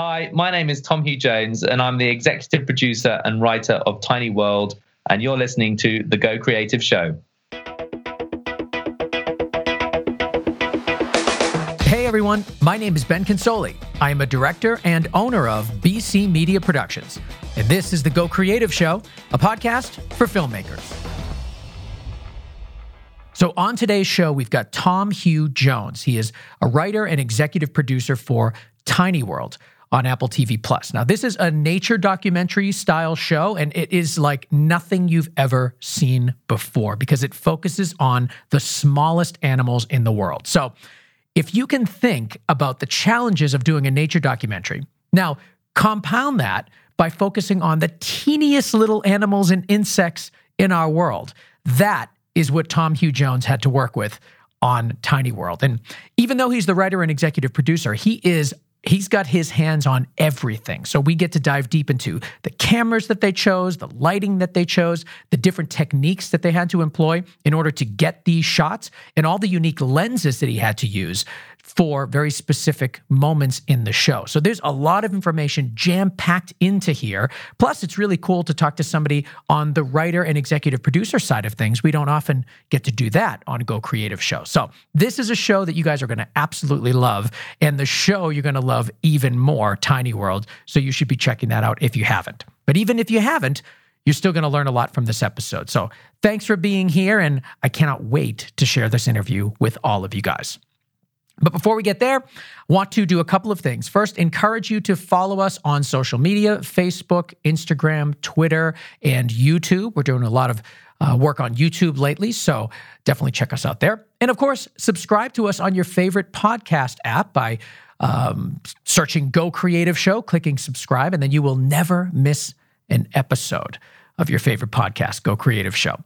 Hi, my name is Tom Hugh Jones, and I'm the executive producer and writer of Tiny World, and you're listening to The Go Creative Show. Hey everyone, my name is Ben Consoli. I am a director and owner of BC Media Productions, and this is The Go Creative Show, a podcast for filmmakers. So, on today's show, we've got Tom Hugh Jones. He is a writer and executive producer for Tiny World, on Apple TV Plus. Now, this is a nature documentary style show, and it is like nothing you've ever seen before because it focuses on the smallest animals in the world. So, if you can think about the challenges of doing a nature documentary, now compound that by focusing on the teeniest little animals and insects in our world. That is what Tom Hugh Jones had to work with on Tiny World. And even though he's the writer and executive producer, he is he's got his hands on everything. So we get to dive deep into the cameras that they chose, the lighting that they chose, the different techniques that they had to employ in order to get these shots, and all the unique lenses that he had to use for very specific moments in the show. So there's a lot of information jam packed into here. Plus, it's really cool to talk to somebody on the writer and executive producer side of things. We don't often get to do that on Go Creative Show. So this is a show that you guys are going to absolutely love. And the show you're going to love even more, Tiny World. So you should be checking that out if you haven't. But even if you haven't, you're still going to learn a lot from this episode. So thanks for being here. And I cannot wait to share this interview with all of you guys. But before we get there, want to do a couple of things. First, encourage you to follow us on social media Facebook, Instagram, Twitter, and YouTube. We're doing a lot of uh, work on YouTube lately, so definitely check us out there. And of course, subscribe to us on your favorite podcast app by um, searching Go Creative Show, clicking subscribe, and then you will never miss an episode of your favorite podcast, Go Creative Show.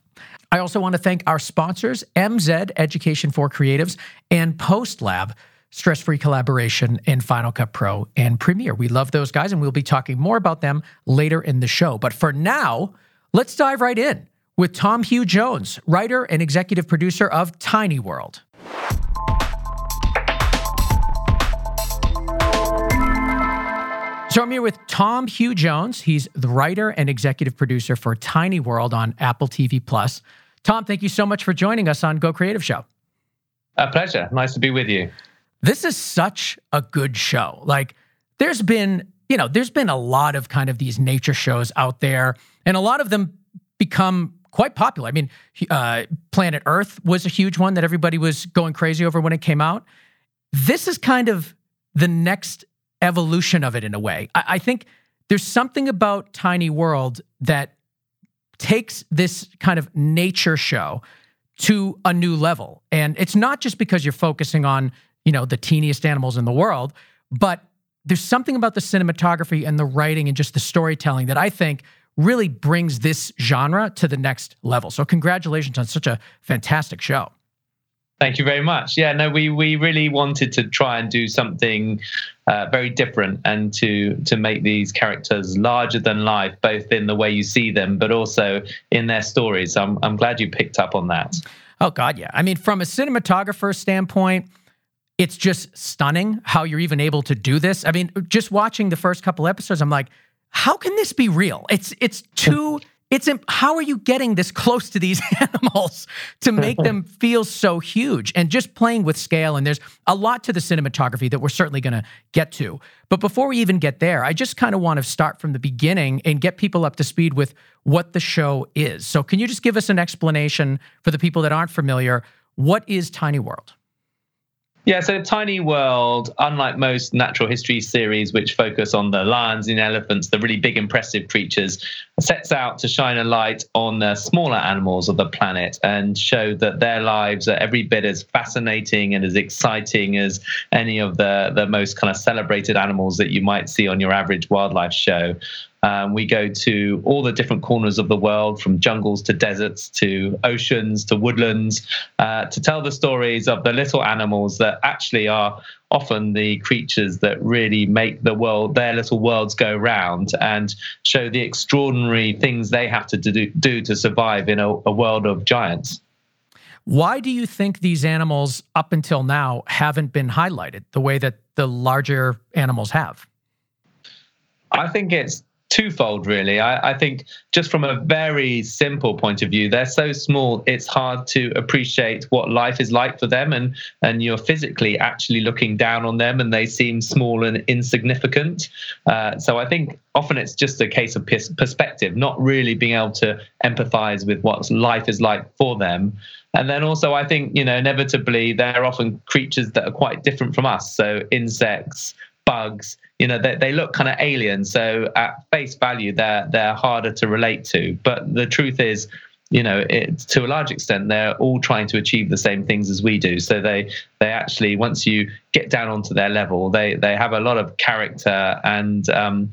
I also want to thank our sponsors, MZ Education for Creatives and PostLab, Stress Free Collaboration in Final Cut Pro and Premiere. We love those guys, and we'll be talking more about them later in the show. But for now, let's dive right in with Tom Hugh Jones, writer and executive producer of Tiny World. So I'm here with Tom Hugh Jones. He's the writer and executive producer for Tiny World on Apple TV Plus. Tom, thank you so much for joining us on Go Creative Show. A pleasure. Nice to be with you. This is such a good show. Like, there's been, you know, there's been a lot of kind of these nature shows out there, and a lot of them become quite popular. I mean, uh, Planet Earth was a huge one that everybody was going crazy over when it came out. This is kind of the next evolution of it in a way. I, I think there's something about Tiny World that takes this kind of nature show to a new level. And it's not just because you're focusing on, you know, the teeniest animals in the world, but there's something about the cinematography and the writing and just the storytelling that I think really brings this genre to the next level. So congratulations on such a fantastic show. Thank you very much. Yeah, no, we we really wanted to try and do something uh, very different and to to make these characters larger than life, both in the way you see them, but also in their stories. I'm I'm glad you picked up on that. Oh God, yeah. I mean, from a cinematographer standpoint, it's just stunning how you're even able to do this. I mean, just watching the first couple episodes, I'm like, how can this be real? It's it's too it's how are you getting this close to these animals to make them feel so huge? And just playing with scale and there's a lot to the cinematography that we're certainly going to get to. But before we even get there i just kind of want to start from the beginning and get people up to speed with what the show is. So can you just give us an explanation for the people that aren't familiar? What is tiny world yeah, so Tiny World, unlike most natural history series which focus on the lions and elephants, the really big, impressive creatures, sets out to shine a light on the smaller animals of the planet and show that their lives are every bit as fascinating and as exciting as any of the, the most kind of celebrated animals that you might see on your average wildlife show. Um, we go to all the different corners of the world, from jungles to deserts to oceans to woodlands, uh, to tell the stories of the little animals that actually are often the creatures that really make the world, their little worlds go round and show the extraordinary things they have to do, do to survive in a, a world of giants. Why do you think these animals up until now haven't been highlighted the way that the larger animals have? I think it's twofold, really. I, I, think just from a very simple point of view, they're so small, it's hard to appreciate what life is like for them, and and you're physically actually looking down on them, and they seem small and insignificant. Uh, so I think often it's just a case of perspective, not really being able to empathize with what life is like for them. And then also, I think, you know, inevitably, they're often creatures that are quite different from us. So, insects, bugs, you know, they, they look kind of alien. So at face value, they're they're harder to relate to. But the truth is, you know, it, to a large extent, they're all trying to achieve the same things as we do. So they they actually, once you get down onto their level, they they have a lot of character and. Um,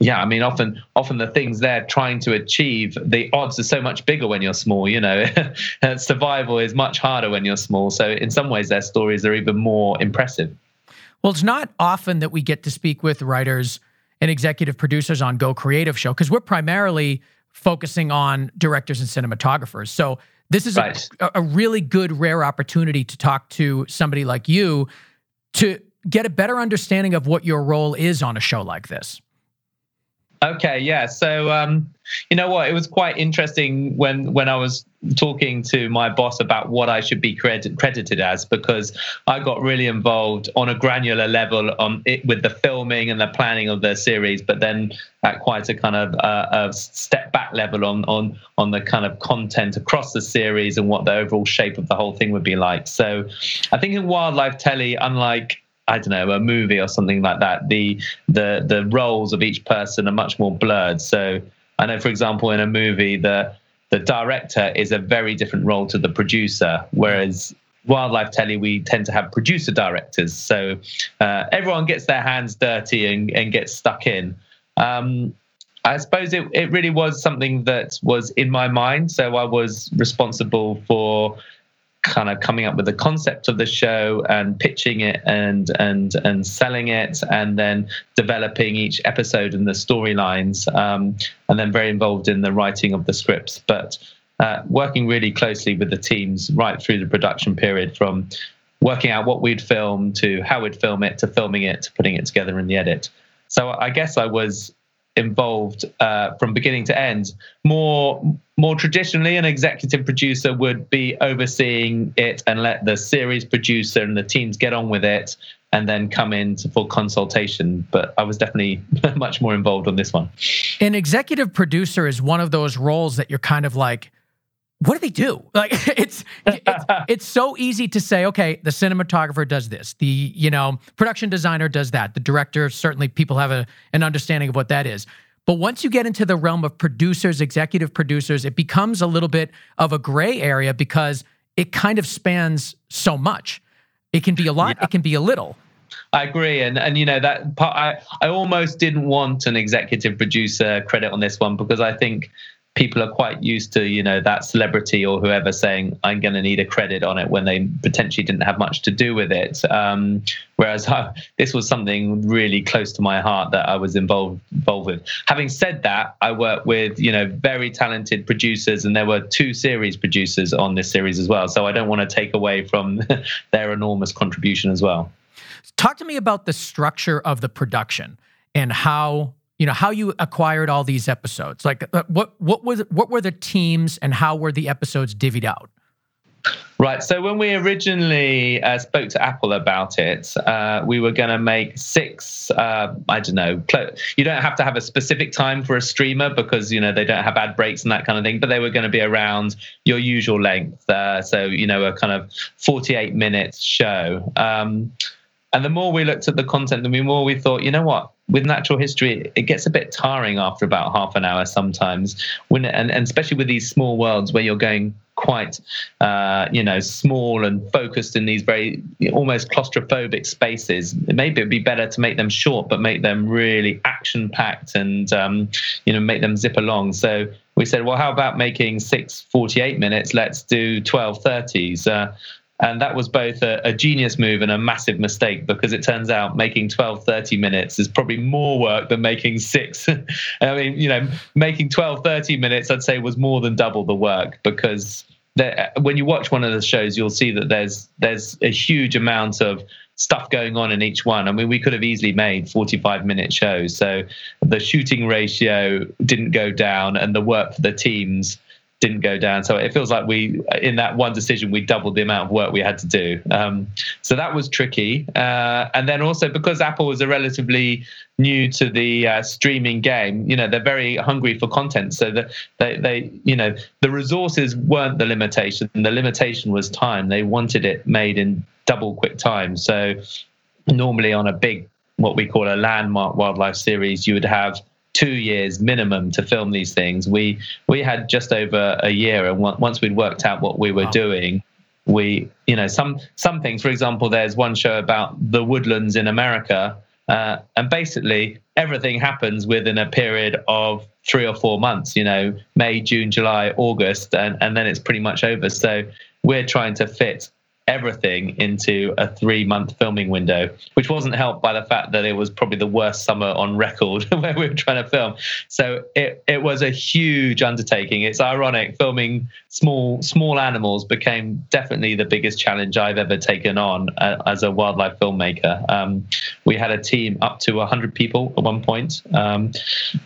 yeah, I mean, often, often the things they're trying to achieve, the odds are so much bigger when you're small. You know, survival is much harder when you're small. So, in some ways, their stories are even more impressive. Well, it's not often that we get to speak with writers and executive producers on Go Creative Show because we're primarily focusing on directors and cinematographers. So this is right. a, a really good, rare opportunity to talk to somebody like you to get a better understanding of what your role is on a show like this. Okay, yeah. So um, you know what? It was quite interesting when when I was talking to my boss about what I should be credit, credited as because I got really involved on a granular level on it with the filming and the planning of the series, but then at quite a kind of uh, a step back level on on on the kind of content across the series and what the overall shape of the whole thing would be like. So I think in wildlife telly, unlike I don't know, a movie or something like that, the the the roles of each person are much more blurred. So I know, for example, in a movie, the the director is a very different role to the producer, whereas wildlife telly we tend to have producer directors. So uh, everyone gets their hands dirty and, and gets stuck in. Um, I suppose it, it really was something that was in my mind. So I was responsible for kind of coming up with the concept of the show and pitching it and and and selling it and then developing each episode and the storylines um, and then very involved in the writing of the scripts. But uh, working really closely with the teams right through the production period from working out what we'd film to how we'd film it to filming it to putting it together in the edit. So i guess i was involved uh, from beginning to end. More more traditionally, an executive producer would be overseeing it and let the series producer and the teams get on with it, and then come in for consultation. But I was definitely much more involved on this one. An executive producer is one of those roles that you're kind of like what do they do? Like it's, it's it's so easy to say, okay, the cinematographer does this, the you know production designer does that, the director certainly people have a an understanding of what that is. But once you get into the realm of producers, executive producers, it becomes a little bit of a gray area because it kind of spans so much. It can be a lot, yeah. it can be a little. I agree, and and you know that part, I I almost didn't want an executive producer credit on this one because I think people are quite used to you know that celebrity or whoever saying i'm going to need a credit on it when they potentially didn't have much to do with it. Um, whereas I, this was something really close to my heart that i was involved involved with. Having said that i worked with you know very talented producers and there were two series producers on this series as well. So i don't want to take away from their enormous contribution as well. Talk to me about the structure of the production and how you know how you acquired all these episodes like uh, what what was what were the teams and how were the episodes divvied out Right. So when we originally uh, spoke to Apple about it, uh, we were going to make six. Uh, I don't know. You don't have to have a specific time for a streamer because you know they don't have ad breaks and that kind of thing. But they were going to be around your usual length. Uh, so you know a kind of forty-eight minutes show. Um, and the more we looked at the content, the more we thought, you know what, with natural history, it gets a bit tiring after about half an hour sometimes. When and, and especially with these small worlds where you're going quite, uh, you know, small and focused in these very almost claustrophobic spaces. Maybe it'd be better to make them short, but make them really action packed and um, you know make them zip along. So we said, well, how about making six 48 minutes? Let's do 12 30s. Uh, and that was both a, a, genius move and a massive mistake because it turns out making 12 30 minutes is probably more work than making six i mean you know making 12 30 minutes i'd say was more than double the work because when you watch one of the shows you'll see that there's there's a huge amount of stuff going on in each one. I mean, we could have easily made 45 minute shows. So the shooting ratio didn't go down, and the work for the teams didn't go down. So it feels like we, in that one decision, we doubled the amount of work we had to do. Um, so that was tricky. Uh, and then also because Apple was a relatively new to the uh, streaming game, you know, they're very hungry for content. So that they, they, you know, the resources weren't the limitation. The limitation was time. They wanted it made in double quick time. So normally on a big, what we call a landmark wildlife series, you would have two years minimum to film these things. We we had just over a year, and once we'd worked out what we were wow. doing, we you know some some things. For example, there's one show about the woodlands in America, uh, and basically everything happens within a period of three or four months. You know, May, June, July, August, and and then it's pretty much over. So we're trying to fit everything into a three month filming window, which wasn't helped by the fact that it was probably the worst summer on record where we were trying to film. So it, it was a huge undertaking. It's ironic filming small small animals became definitely the biggest challenge I've ever taken on uh, as a wildlife filmmaker. Um, we had a team up to 100 people at one point, um,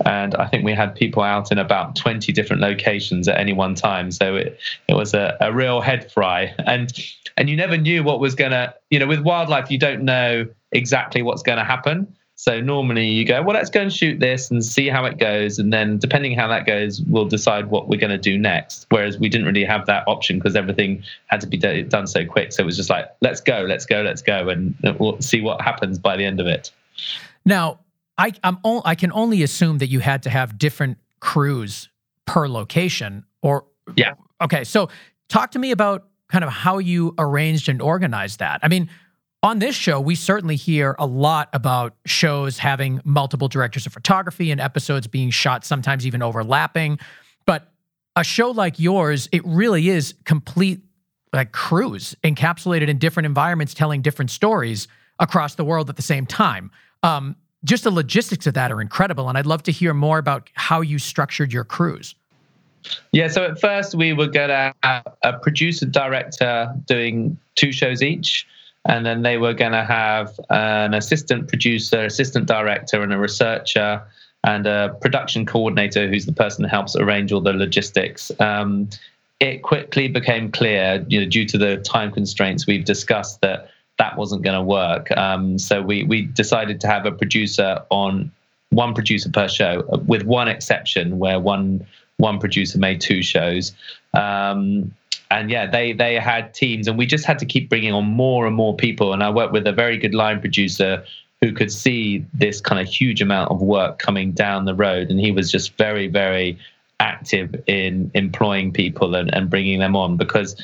and I think we had people out in about 20 different locations at any one time. So it it was a, a real head fry and and you never knew what was going to, you know, with wildlife, you don't know exactly what's going to happen. So normally you go, well, let's go and shoot this and see how it goes. And then depending how that goes, we'll decide what we're going to do next. Whereas we didn't really have that option because everything had to be done so quick. So it was just like, let's go, let's go, let's go. And we'll see what happens by the end of it. Now, I, I'm o- I can only assume that you had to have different crews per location or. Yeah. Okay. So talk to me about kind of how you arranged and organized that. I mean, on this show, we certainly hear a lot about shows having multiple directors of photography and episodes being shot, sometimes even overlapping. But a show like yours, it really is complete like crews encapsulated in different environments, telling different stories across the world at the same time. Um, just the logistics of that are incredible. And I'd love to hear more about how you structured your crews. Yeah, so at first we were going to have a producer director doing two shows each, and then they were going to have an assistant producer, assistant director, and a researcher, and a production coordinator who's the person that helps arrange all the logistics. Um, it quickly became clear, you know, due to the time constraints we've discussed, that that wasn't going to work. Um, so we we decided to have a producer on one producer per show, with one exception where one one producer made two shows. Um, and yeah, they they had teams, and we just had to keep bringing on more and more people. And I worked with a very good line producer who could see this kind of huge amount of work coming down the road, and he was just very very active in employing people and, and bringing them on because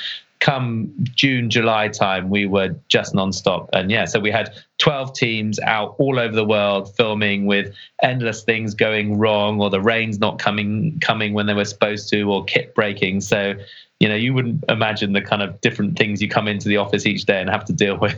come June, July time, we were just nonstop. And yeah, so we had 12 teams out all over the world filming with endless things going wrong or the rain's not coming coming when they were supposed to or kit breaking. So, you know, you wouldn't imagine the kind of different things you come into the office each day and have to deal with.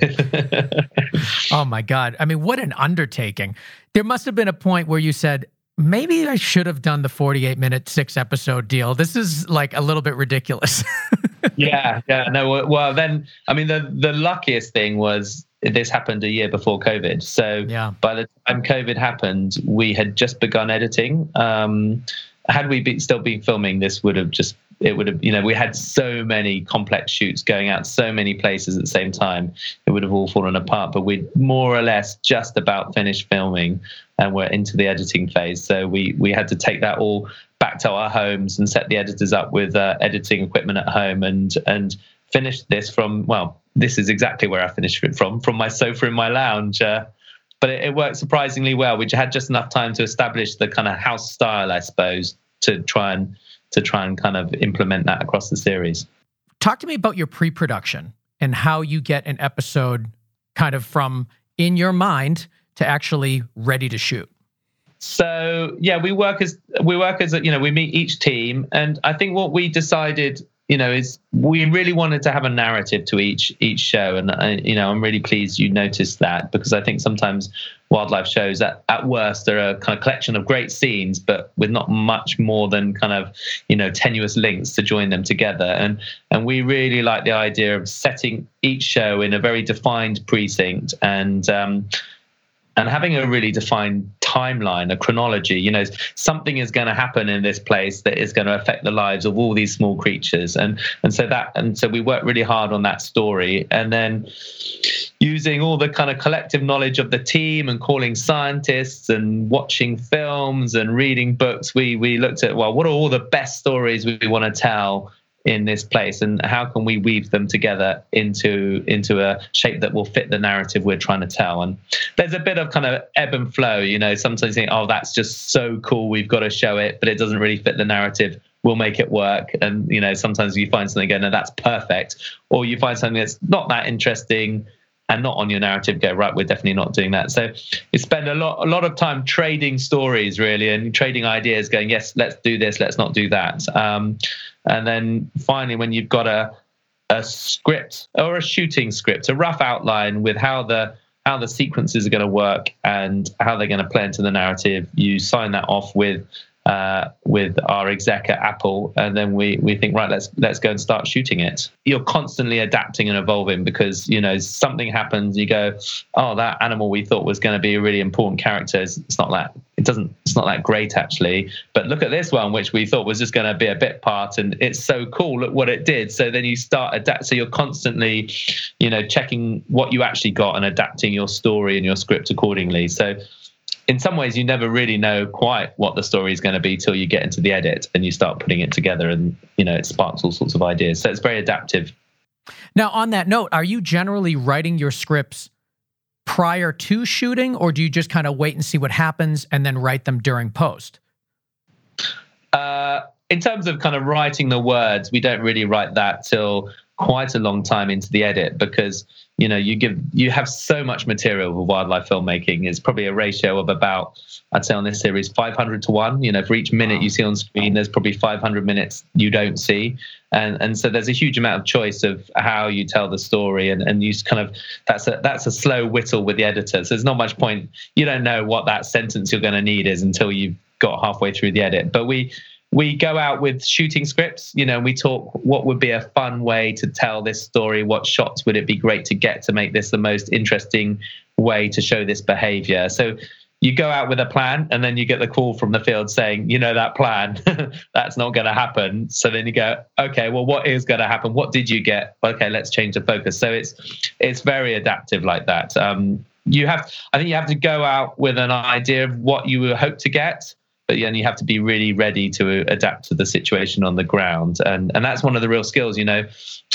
oh my God. I mean, what an undertaking. There must have been a point where you said, maybe I should have done the 48 minute, six episode deal. This is like a little bit ridiculous. yeah, yeah. No, well, then, I mean, the, the luckiest thing was this happened a year before COVID. So yeah. by the time COVID happened, we had just begun editing. Um, had we be, still been filming, this would have just it would have you know we had so many complex shoots going out so many places at the same time it would have all fallen apart but we'd more or less just about finished filming and we're into the editing phase. So we we had to take that all back to our homes and set the editors up with uh, editing equipment at home and and finish this from well this is exactly where i finished it from from my sofa in my lounge uh, but it, it worked surprisingly well we had just enough time to establish the kind of house style i suppose to try and to try and kind of implement that across the series. Talk to me about your pre production and how you get an episode kind of from in your mind to actually ready to shoot. So yeah, we work as we work as you know we meet each team, and I think what we decided you know, is we really wanted to have a narrative to each each show, and I, you know, I'm really pleased you noticed that because I think sometimes wildlife shows at, at worst are a kind of collection of great scenes, but with not much more than kind of you know tenuous links to join them together, and and we really like the idea of setting each show in a very defined precinct and. Um, and having a really defined timeline, a chronology. You know, something is going to happen in this place that is going to affect the lives of all these small creatures, and and so that and so we work really hard on that story, and then using all the kind of collective knowledge of the team and calling scientists and watching films and reading books, we we looked at well, what are all the best stories we want to tell in this place and how can we weave them together into into a shape that will fit the narrative we're trying to tell? And there's a bit of kind of ebb and flow you know sometimes you think oh that's just so cool we've got to show it but it doesn't really fit the narrative. We'll make it work and you know sometimes you find something and that's perfect or you find something that's not that interesting and not on your narrative go right we're definitely not doing that. So you spend a lot a lot of time trading stories really and trading ideas going yes let's do this let's not do that. Um, and then finally, when you've got a a script or a shooting script, a rough outline with how the how the sequences are going to work and how they're going to play into the narrative, you sign that off with uh, with our exec at Apple, and then we we think right, let's let's go and start shooting it. You're constantly adapting and evolving because you know something happens. You go, oh, that animal we thought was going to be a really important character. It's not that. It doesn't. It's not that great actually. But look at this one, which we thought was just going to be a bit part, and it's so cool. Look what it did. So then you start adapt. So you're constantly, you know, checking what you actually got and adapting your story and your script accordingly. So in some ways you never really know quite what the story is going to be till you get into the edit and you start putting it together and you know it sparks all sorts of ideas. So it's very adaptive. Now on that note are you generally writing your scripts prior to shooting or do you just kind of wait and see what happens and then write them during post? Uh, in terms of kind of writing the words we don't really write that till quite a long time into the edit because you know you give you have so much material for wildlife filmmaking. It's probably a ratio of about i'd say on this series 500 to 1 you know for each minute you see on screen there's probably 500 minutes you don't see. And and so there's a huge amount of choice of how you tell the story and and you kind of that's a that's a slow whittle with the editor. So there's not much point you don't know what that sentence you're going to need is until you've got halfway through the edit. But we we go out with shooting scripts you know we talk what would be a fun way to tell this story what shots would it be great to get to make this the most interesting way to show this behavior. So you go out with a plan and then you get the call from the field saying you know that plan? That's not going to happen. So then you go okay well what is going to happen? What did you get? Okay let's change the focus. So it's it's very adaptive like that. Um, you have i think you have to go out with an idea of what you hope to get but then you have to be really ready to uh, adapt to the situation on the ground. And and that's one of the real skills you know.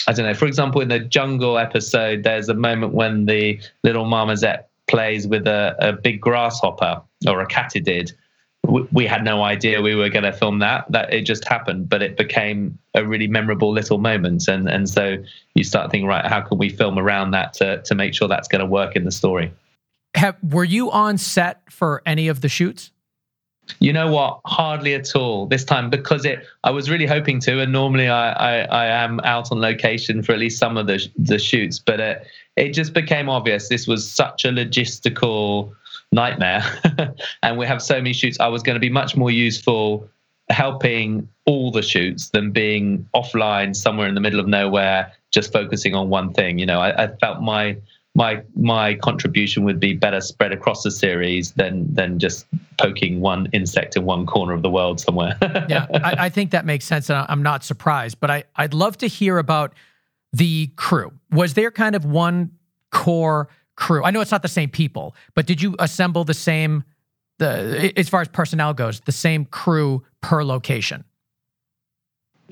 I don't know for example in the jungle episode there's a moment when the little marmoset plays with a, a big grasshopper or a katydid we, we had no idea we were going to film that that it just happened but it became a really memorable little moment. And and so you start thinking right how can we film around that to to make sure that's going to work in the story? Have, were you on set for any of the shoots you know what? Hardly at all this time because it. I was really hoping to, and normally I I, I am out on location for at least some of the the shoots, but it it just became obvious this was such a logistical nightmare, and we have so many shoots. I was going to be much more useful helping all the shoots than being offline somewhere in the middle of nowhere, just focusing on one thing. You know, I, I felt my my my contribution would be better spread across the series than than just poking one insect in one corner of the world somewhere. yeah, I, I, think that makes sense, and I'm not surprised. But I I'd love to hear about the crew. Was there kind of one core crew? I know it's not the same people, but did you assemble the same the as far as personnel goes, the same crew per location?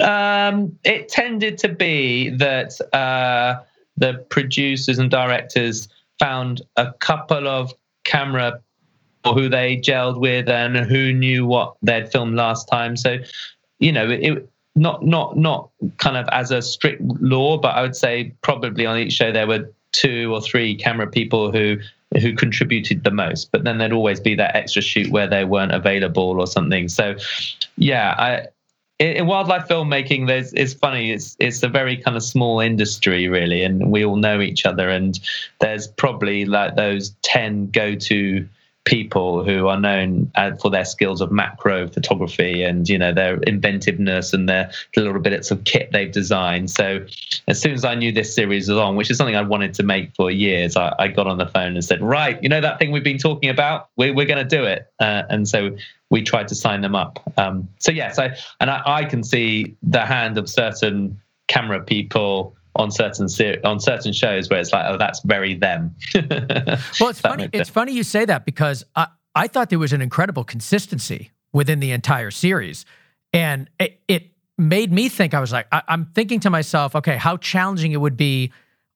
Um, it tended to be that. Uh, the producers and directors found a couple of camera who they gelled with and who knew what they'd filmed last time. So, you know, it not not not kind of as a strict law, but I would say probably on each show there were two or three camera people who who contributed the most. But then there'd always be that extra shoot where they weren't available or something. So, yeah, I in wildlife filmmaking, there's it's funny. It's it's a very kind of small industry, really, and we all know each other. And there's probably like those ten go-to people who are known uh, for their skills of macro photography and you know their inventiveness and their little bits of kit they've designed so as soon as i knew this series was on which is something i wanted to make for years i, I got on the phone and said right you know that thing we've been talking about we're, we're going to do it uh, and so we tried to sign them up um, so yes I, and I, I can see the hand of certain camera people on certain ser- on certain shows where it's like, oh, that's very them. well, it's funny. It's funny you say that because I, I thought there was an incredible consistency within the entire series, and it, it made me think. I was like, I, I'm thinking to myself, okay, how challenging it would be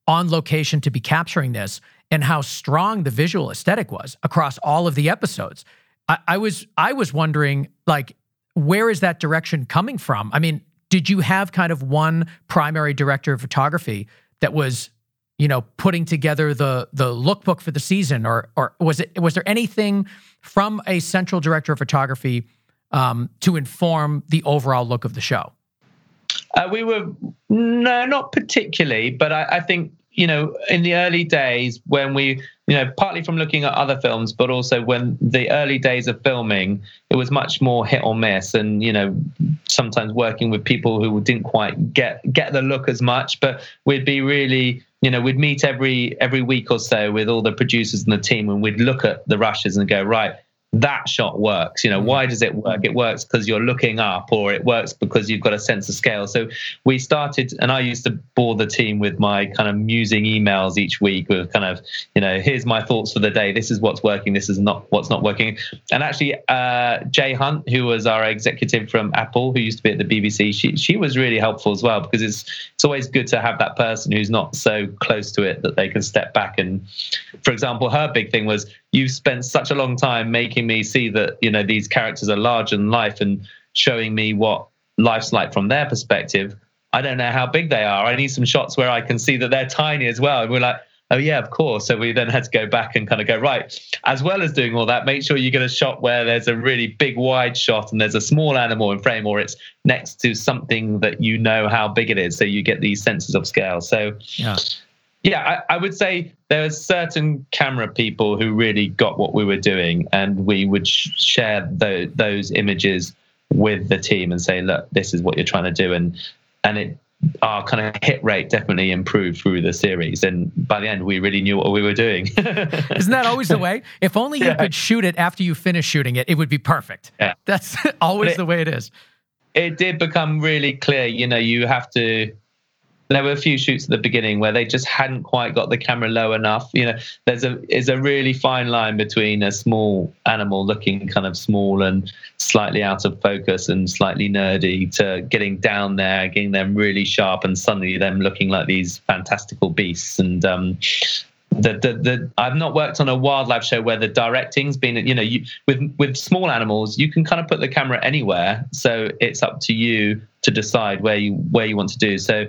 on location to be capturing this, and how strong the visual aesthetic was across all of the episodes. I, I was I was wondering, like, where is that direction coming from? I mean, did you have kind of one primary director of photography that was you know putting together the the lookbook for the season or or was it was there anything from a central director of photography um, to inform the overall look of the show uh, we were no not particularly but I, I think you know, in the early days when we, you know, partly from looking at other films, but also when the early days of filming, it was much more hit or miss, and you know, sometimes working with people who didn't quite get get the look as much, but we'd be really you know, we'd meet every every week or so with all the producers and the team, and we'd look at the rushes and go, right, that shot works. You know, why does it work? It works because you're looking up, or it works because you've got a sense of scale. So we started, and I used to bore the team with my kind of musing emails each week with kind of, you know, here's my thoughts for the day. This is what's working. This is not what's not working. And actually, uh, Jay Hunt, who was our executive from Apple, who used to be at the BBC, she she was really helpful as well because it's it's always good to have that person who's not so close to it that they can step back and, for example, her big thing was you've spent such a long time making me see that you know these characters are larger than life and showing me what life's like from their perspective. I don't know how big they are. I need some shots where I can see that they're tiny as well. And we're like, oh yeah, of course. So we then had to go back and kind of go right. As well as doing all that, make sure you get a shot where there's a really big wide shot and there's a small animal in frame, or it's next to something that you know how big it is. So you get these senses of scale. So yeah. Yeah, I, I, would say there are certain camera people who really got what we were doing, and we would sh- share the, those images with the team and say, "Look, this is what you're trying to do," and and it our kind of hit rate definitely improved through the series. And by the end, we really knew what we were doing. Isn't that always the way? If only you yeah. could shoot it after you finish shooting it, it would be perfect. Yeah. That's always it, the way it is. It did become really clear. You know, you have to there were a few shoots at the beginning where they just hadn't quite got the camera low enough. You know, there's a is a really fine line between a small animal looking kind of small and slightly out of focus and slightly nerdy to getting down there, getting them really sharp and suddenly them looking like these fantastical beasts. And um, the, the, the I've not worked on a wildlife show where the directing's been you know you, with with small animals you can kind of put the camera anywhere so it's up to you to decide where you where you want to do so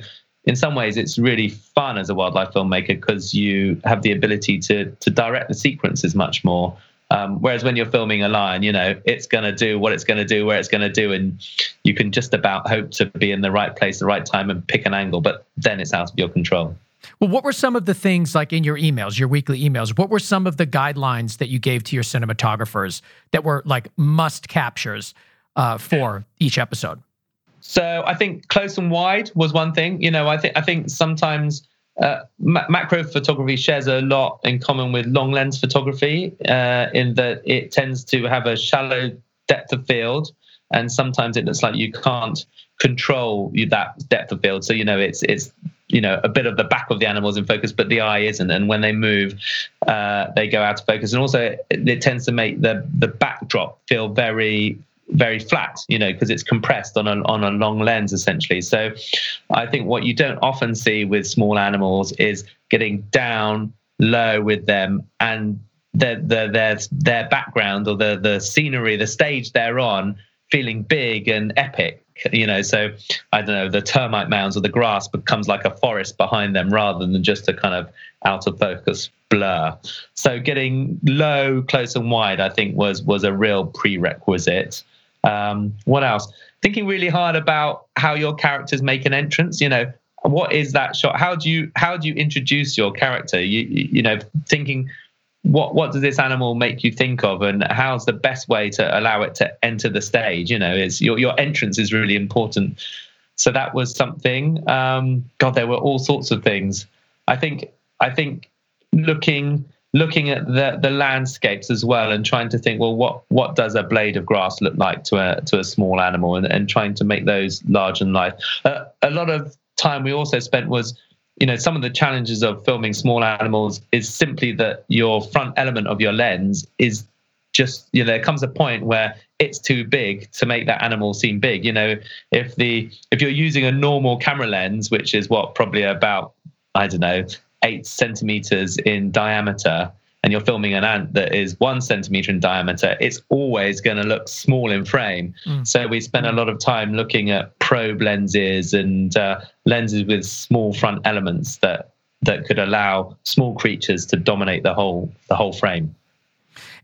in some ways it's really fun as a wildlife filmmaker because you have the ability to to direct the sequences much more. Um, whereas when you're filming a lion, you know it's going to do what it's going to do, where it's going to do, and you can just about hope to be in the right place, the right time, and pick an angle. But then it's out of your control. Well, what were some of the things like in your emails, your weekly emails? What were some of the guidelines that you gave to your cinematographers that were like must captures uh, for each episode? So I think close and wide was one thing. You know, I think I think sometimes uh, ma- macro photography shares a lot in common with long lens photography uh, in that it tends to have a shallow depth of field, and sometimes it looks like you can't control that depth of field. So you know, it's it's you know a bit of the back of the animals in focus, but the eye isn't. And when they move, uh, they go out of focus. And also, it, it tends to make the the backdrop feel very very flat, you know, because it's compressed on a on a long lens essentially. So I think what you don't often see with small animals is getting down low with them and their their their, their background or the the scenery, the stage they're on, feeling big and epic. You know, so I don't know, the termite mounds or the grass becomes like a forest behind them rather than just a kind of out of focus blur. So getting low, close, and wide, I think was was a real prerequisite. Um, what else? Thinking really hard about how your characters make an entrance. You know, what is that shot? How do you how do you introduce your character? You you, know, thinking what what does this animal make you think of and how's the best way to allow it to enter the stage you know is your, your entrance is really important so that was something um, god there were all sorts of things i think i think looking looking at the the landscapes as well and trying to think well what what does a blade of grass look like to a to a small animal and, and trying to make those large and life uh, a lot of time we also spent was you know some of the challenges of filming small animals is simply that your front element of your lens is just you know there comes a point where it's too big to make that animal seem big. You know if the if you're using a normal camera lens which is what probably about i don't know eight centimeters in diameter and you're filming an ant that is one centimeter in diameter, it's always going to look small in frame. Mm. So we spent a lot of time looking at probe lenses and uh, lenses with small front elements that that could allow small creatures to dominate the whole the whole frame.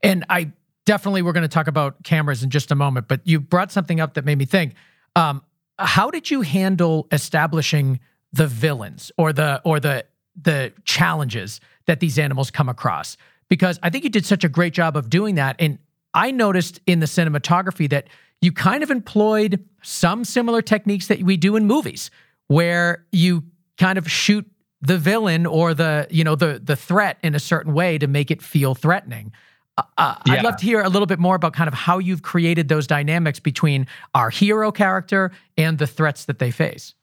And I definitely we're going to talk about cameras in just a moment, but you brought something up that made me think. Um, how did you handle establishing the villains or the or the the challenges that these animals come across because I think you did such a great job of doing that. And I noticed in the cinematography that you kind of employed some similar techniques that we do in movies where you kind of shoot the villain or the you know the the threat in a certain way to make it feel threatening. Uh, uh yeah. I'd love to hear a little bit more about kind of how you've created those dynamics between our hero character and the threats that they face.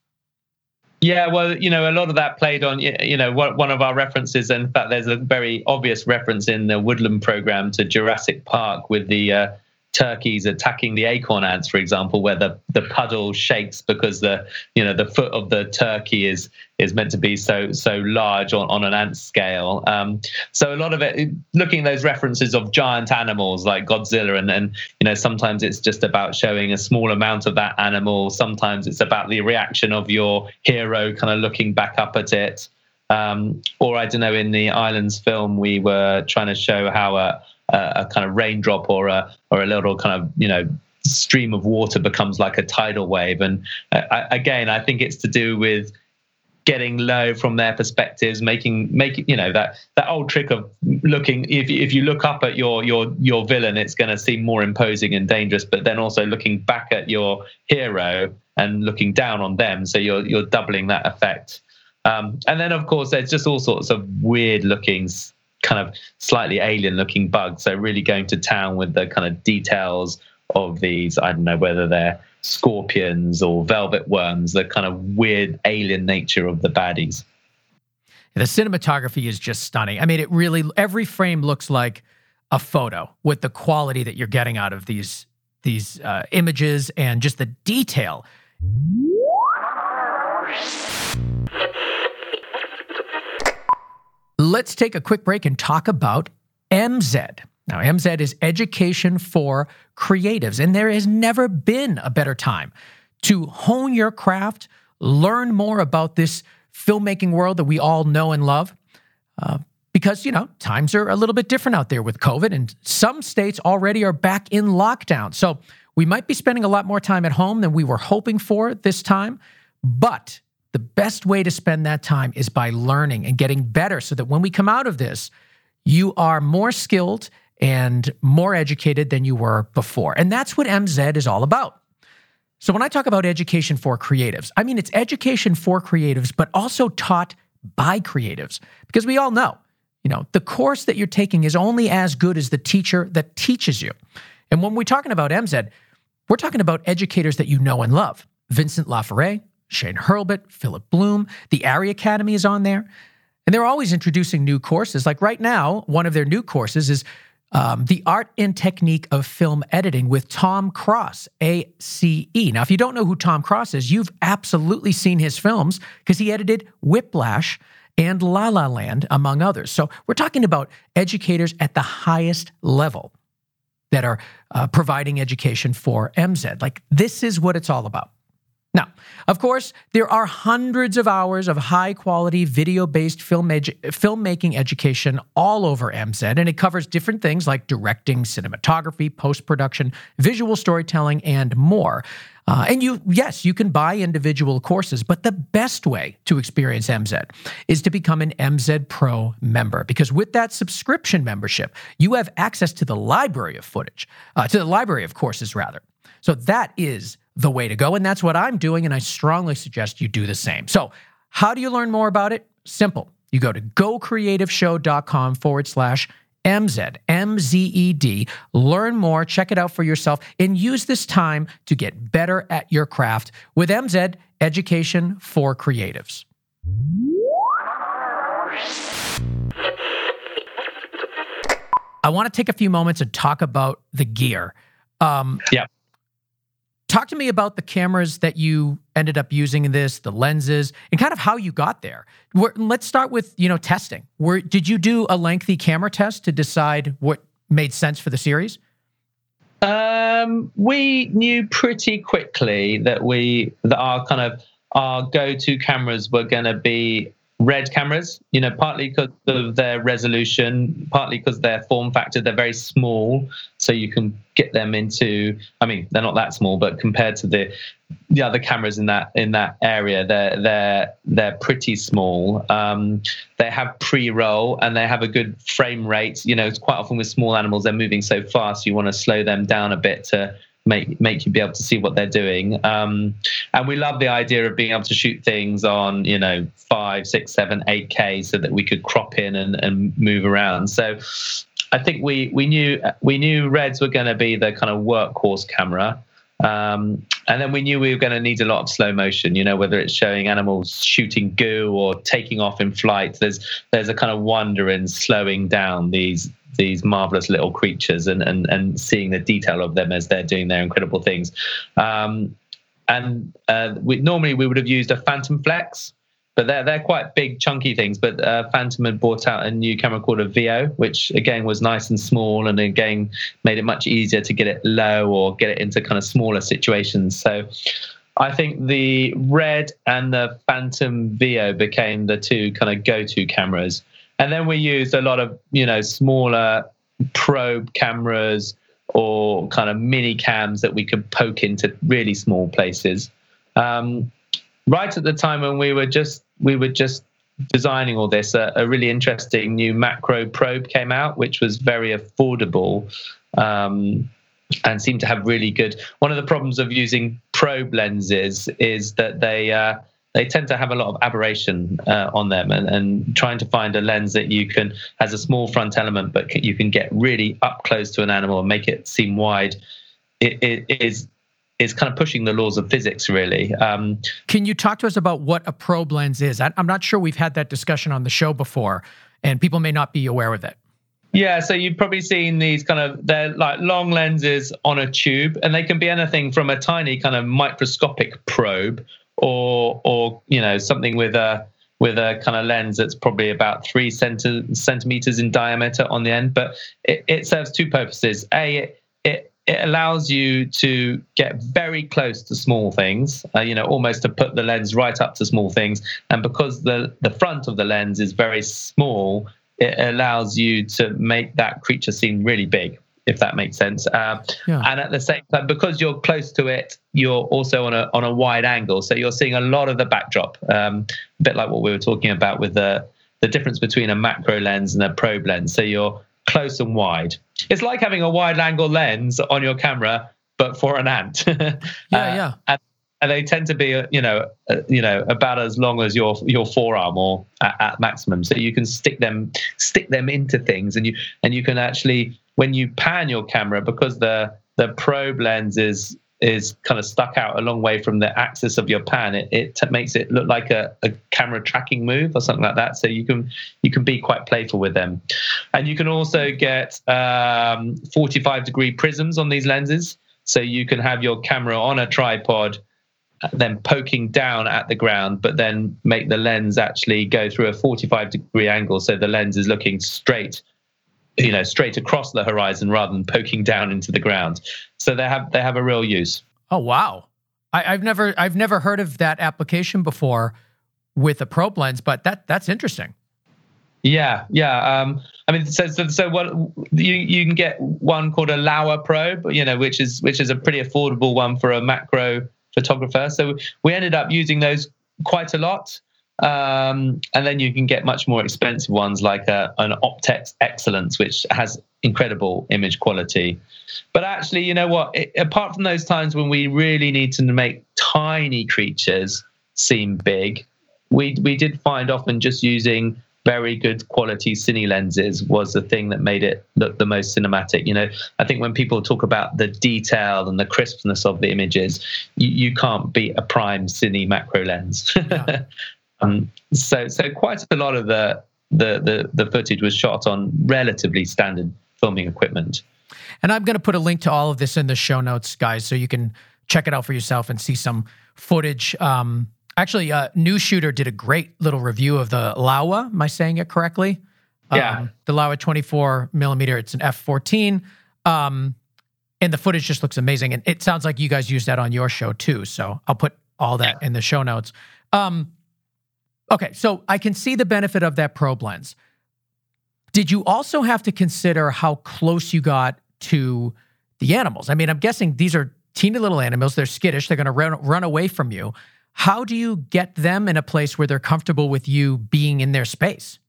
Yeah, well, you know, a lot of that played on, you know, one of our references. In fact, there's a very obvious reference in the Woodland program to Jurassic Park with the uh, turkeys attacking the acorn ants, for example, where the, the puddle shakes because the you know the foot of the turkey is is meant to be so so large on, on an ant scale. Um, so a lot of it, looking at those references of giant animals like Godzilla, and then you know sometimes it's just about showing a small amount of that animal. Sometimes it's about the reaction of your hero, kind of looking back up at it. Um, or I don't know, in the Islands film, we were trying to show how a a, kind of raindrop or a or a little kind of you know stream of water becomes like a tidal wave. And uh, again, I think it's to do with getting low from their perspectives, making making you know that that old trick of looking. If if you look up at your your your villain, it's going to seem more imposing and dangerous. But then also looking back at your hero and looking down on them, so you're you're doubling that effect. Um, and then of course there's just all sorts of weird looking kind of slightly alien looking bugs. So really going to town with the kind of details of these. I don't know whether they're scorpions or velvet worms, the kind of weird alien nature of the baddies. The cinematography is just stunning. I mean, it really every frame looks like a photo with the quality that you're getting out of these these uh, images and just the detail. Let's take a quick break and talk about MZ. Now, MZ is education for creatives, and there has never been a better time to hone your craft, learn more about this filmmaking world that we all know and love. Uh, because, you know, times are a little bit different out there with COVID, and some states already are back in lockdown. So we might be spending a lot more time at home than we were hoping for this time. But the best way to spend that time is by learning and getting better so that when we come out of this, you are more skilled and more educated than you were before. And that's what MZ is all about. So when I talk about education for creatives, I mean it's education for creatives, but also taught by creatives. Because we all know, you know, the course that you're taking is only as good as the teacher that teaches you. And when we're talking about MZ, we're talking about educators that you know and love. Vincent Laforet, Shane Hurlbut, Philip Bloom. The ARRI Academy is on there. And they're always introducing new courses. Like right now, one of their new courses is um, The Art and Technique of Film Editing with Tom Cross, ACE. Now, if you don't know who Tom Cross is, you've absolutely seen his films because he edited Whiplash and La La Land, among others. So we're talking about educators at the highest level that are uh, providing education for MZ. Like, this is what it's all about. Now, of course, there are hundreds of hours of high quality video based film edu- filmmaking education all over MZ, and it covers different things like directing, cinematography, post production, visual storytelling, and more. Uh, and you, yes, you can buy individual courses, but the best way to experience MZ is to become an MZ Pro member because with that subscription membership, you have access to the library of footage, uh, to the library of courses, rather. So that is the way to go. And that's what I'm doing. And I strongly suggest you do the same. So, how do you learn more about it? Simple. You go to gocreativeshow.com forward slash MZ, MZED. Learn more, check it out for yourself, and use this time to get better at your craft with MZ Education for Creatives. I want to take a few moments and talk about the gear. Um, yeah talk to me about the cameras that you ended up using in this, the lenses, and kind of how you got there. Let's start with you know testing. Where did you do a lengthy camera test to decide what made sense for the series? Um, we knew pretty quickly that we that our kind of our go-to cameras were going to be red cameras you know partly because of their resolution partly because their form factor. They're very small so you can get them into i mean they're not that small but compared to the the other cameras in that in that area they're they're they're pretty small. Um, they have pre-roll and they have a good frame rate. You know it's quite often with small animals they're moving so fast you want to slow them down a bit to make make you be able to see what they're doing. Um, and we love the idea of being able to shoot things on you know five, six, seven, eight K, so that we could crop in and, and move around. So I think we we knew we knew Reds were going to be the kind of workhorse camera. Um, and then we knew we were going to need a lot of slow motion. You know, whether it's showing animals shooting goo or taking off in flight. There's there's a kind of wonder in slowing down these these marvelous little creatures and and and seeing the detail of them as they're doing their incredible things. Um, and uh, we, normally we would have used a Phantom Flex, but they're they're quite big, chunky things. But uh, Phantom had brought out a new camera called a VEO, which again was nice and small, and again made it much easier to get it low or get it into kind of smaller situations. So. I think the Red and the Phantom VEO became the two kind of go-to cameras. And then we used a lot of, you know, smaller probe cameras or kind of mini cams that we could poke into really small places. Um, right at the time when we were just we were just designing all this, a, a really interesting new macro probe came out, which was very affordable. Um, and seemed to have really good. One of the problems of using probe lenses is that they uh, they tend to have a lot of aberration uh, on them and, and trying to find a lens that you can has a small front element but you can get really up close to an animal and make it seem wide. It, it is is kind of pushing the laws of physics really. Um, can you talk to us about what a probe lens is? I, i'm not sure we've had that discussion on the show before and people may not be aware of it. Yeah, so you've probably seen these kind of they're like long lenses on a tube, and they can be anything from a tiny kind of microscopic probe or or you know something with a with a kind of lens that's probably about three centi- centimeters in diameter on the end. But it, it serves two purposes. A, it, it, it allows you to get very close to small things, uh, you know, almost to put the lens right up to small things. And because the, the front of the lens is very small, it allows you to make that creature seem really big if that makes sense. Uh, yeah. And at the same time, because you're close to it, you're also on a on a wide angle, so you're seeing a lot of the backdrop. Um, a bit like what we were talking about with the the difference between a macro lens and a probe lens. So you're close and wide. It's like having a wide angle lens on your camera, but for an ant. yeah, uh, yeah. And, and they tend to be, you know, uh, you know, about as long as your your forearm or at, at maximum. So you can stick them stick them into things, and you and you can actually when you pan your camera, because the the probe lens is is kind of stuck out a long way from the axis of your pan, it, it t- makes it look like a, a camera tracking move or something like that. So you can you can be quite playful with them, and you can also get um, 45 degree prisms on these lenses. So you can have your camera on a tripod, then poking down at the ground, but then make the lens actually go through a 45 degree angle, so the lens is looking straight you know straight across the horizon rather than poking down into the ground so they have they have a real use oh wow I, have never I've never heard of that application before with a probe lens, but that that's interesting. Yeah, yeah. Um, I mean, so so, so what you you can get one called a Laowa probe, you know, which is which is a pretty affordable one for a macro photographer. So we ended up using those quite a lot. Um, and then you can get much more expensive ones like a, an Optex Excellence, which has incredible image quality. But actually, you know what? It, apart from those times when we really need to make tiny creatures seem big, we we did find often just using very good quality cine lenses was the thing that made it look the most cinematic. You know, I think when people talk about the detail and the crispness of the images, you, you can't beat a prime cine macro lens. Yeah. um, so, so quite a lot of the, the the the footage was shot on relatively standard filming equipment. And I'm going to put a link to all of this in the show notes, guys, so you can check it out for yourself and see some footage. Um, Actually, uh, Newsshooter did a great little review of the Laowa. Am I saying it correctly? Yeah. Um, the Laowa 24 millimeter. It's an F14. Um, and the footage just looks amazing. And it sounds like you guys use that on your show too. So I'll put all that in the show notes. Um, okay. So I can see the benefit of that probe lens. Did you also have to consider how close you got to the animals? I mean, I'm guessing these are teeny little animals. They're skittish. They're going to run, run away from you. How do you get them in a place where they're comfortable with you being in their space?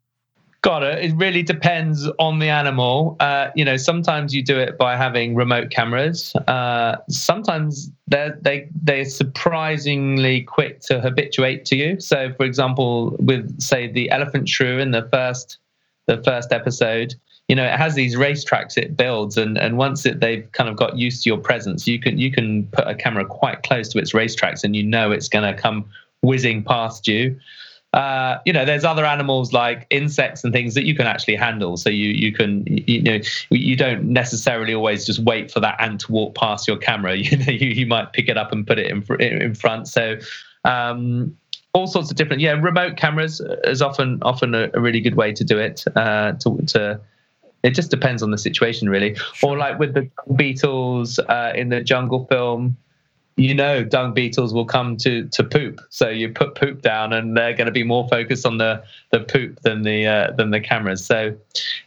Got it. It really depends on the animal. Uh, you know, sometimes you do it by having remote cameras. Uh, sometimes they're they they're surprisingly quick to habituate to you. So, for example, with say the elephant shrew in the first the first episode, you know it has these racetracks it builds and and once it they've kind of got used to your presence you can you can put a camera quite close to its racetracks and you know it's going to come whizzing past you uh, you know, there's other animals like insects and things that you can actually handle. So you you can you know you don't necessarily always just wait for that ant to walk past your camera. You know, you, you might pick it up and put it in in front. So um, all sorts of different yeah, remote cameras is often often a, a really good way to do it uh, to to it just depends on the situation, really. Sure. Or like with the beetles uh, in the jungle film, you know, dung beetles will come to to poop. So you put poop down, and they're going to be more focused on the the poop than the uh, than the cameras. So,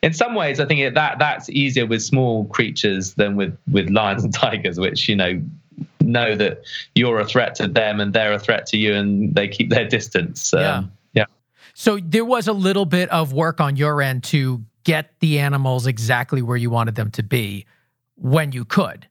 in some ways, I think that that's easier with small creatures than with with lions and tigers, which you know know that you're a threat to them and they're a threat to you, and they keep their distance. Um, yeah. Yeah. So there was a little bit of work on your end to get the animals exactly where you wanted them to be when you could.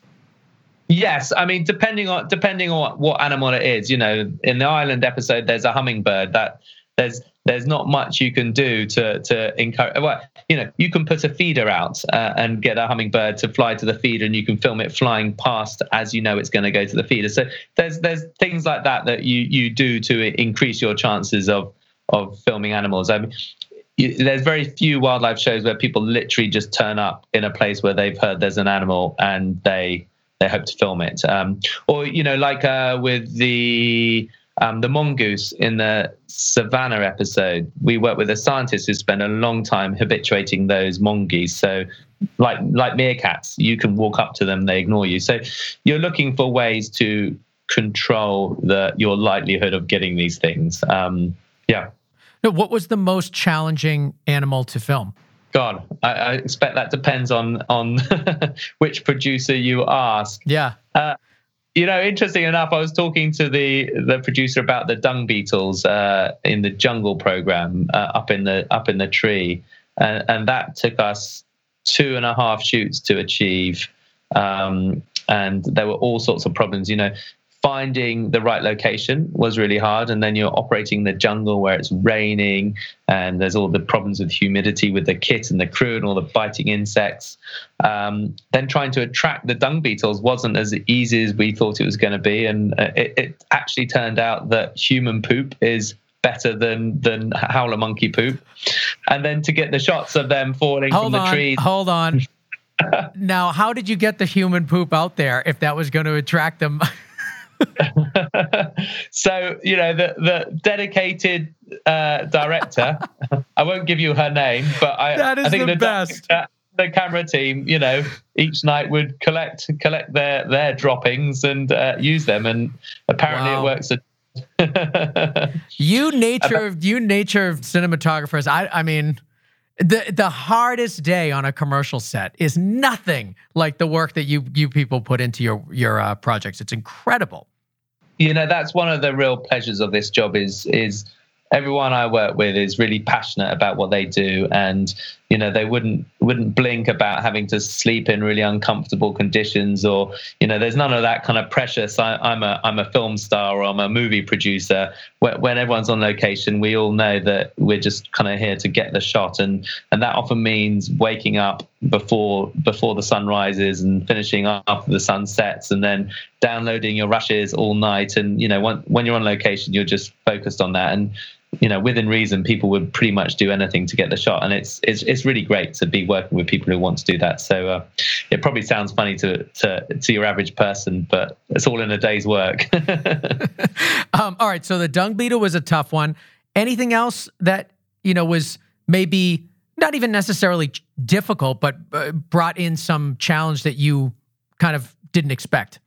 Yes, I mean depending on depending on what animal it is, you know, in the island episode there's a hummingbird that there's there's not much you can do to to encourage. Well, you know, you can put a feeder out uh, and get a hummingbird to fly to the feeder, and you can film it flying past as you know it's going to go to the feeder. So there's there's things like that that you you do to increase your chances of of filming animals. I mean, there's very few wildlife shows where people literally just turn up in a place where they've heard there's an animal and they they hope to film it. Um, or you know, like uh, with the um, the mongoose in the savannah episode, we work with a scientist who spent a long time habituating those mongoose. So, like like meerkats, you can walk up to them, they ignore you. So, you're looking for ways to control the your likelihood of getting these things. Um, yeah. No, what was the most challenging animal to film? God, I, I expect that depends on on which producer you ask. Yeah. Uh, you know, interesting enough, I was talking to the the producer about the dung beetles uh, in the jungle program uh, up in the up in the tree, and, and that took us two and a half shoots to achieve. Um, and there were all sorts of problems. You know, finding the right location was really hard. And then you're operating in the jungle where it's raining and there's all the problems with humidity with the kit and the crew and all the biting insects. Um, then trying to attract the dung beetles wasn't as easy as we thought it was going to be. And uh, it, it actually turned out that human poop is better than than howler monkey poop. And then to get the shots of them falling hold from on, the trees. Hold on. now, how did you get the human poop out there if that was going to attract them? so you know the the dedicated uh, director. I won't give you her name, but I, that is I think the, the best. Director, the camera team, you know, each night would collect collect their their droppings and uh, use them, and apparently wow. it works. you nature, you nature of cinematographers. I, I mean, the the hardest day on a commercial set is nothing like the work that you you people put into your your uh, projects. It's incredible. You know, that's one of the real pleasures of this job is is everyone I work with is really passionate about what they do, and you know they wouldn't wouldn't blink about having to sleep in really uncomfortable conditions, or you know there's none of that kind of pressure. So I, am a I'm a film star or I'm a movie producer. When, when everyone's on location, we all know that we're just kind of here to get the shot, and and that often means waking up before before the sun rises and finishing after the sun sets, and then downloading your rushes all night. And you know when when you're on location, you're just focused on that and you know, within reason, people would pretty much do anything to get the shot, and it's it's it's really great to be working with people who want to do that. So uh, it probably sounds funny to to to your average person, but it's all in a day's work. um, all right, so the dung beetle was a tough one. Anything else that you know was maybe not even necessarily difficult, but uh, brought in some challenge that you kind of didn't expect?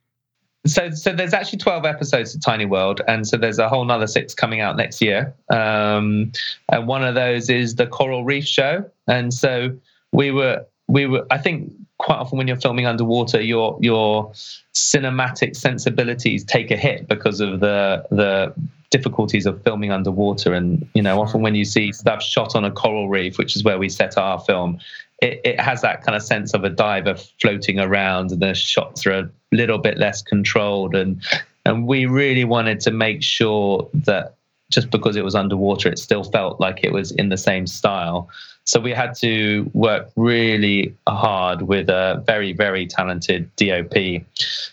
So so there's actually 12 episodes of tiny world and so there's a whole nother six coming out next year. Um, and one of those is the coral reef show. And so we were we were i think quite often when you're filming underwater your your cinematic sensibilities take a hit because of the the difficulties of filming underwater. And you know often when you see stuff shot on a coral reef which is where we set our film it, it has that kind of sense of a diver floating around and the shots are a little bit less controlled. And and we really wanted to make sure that just because it was underwater it still felt like it was in the same style. So we had to work really hard with a very very talented dop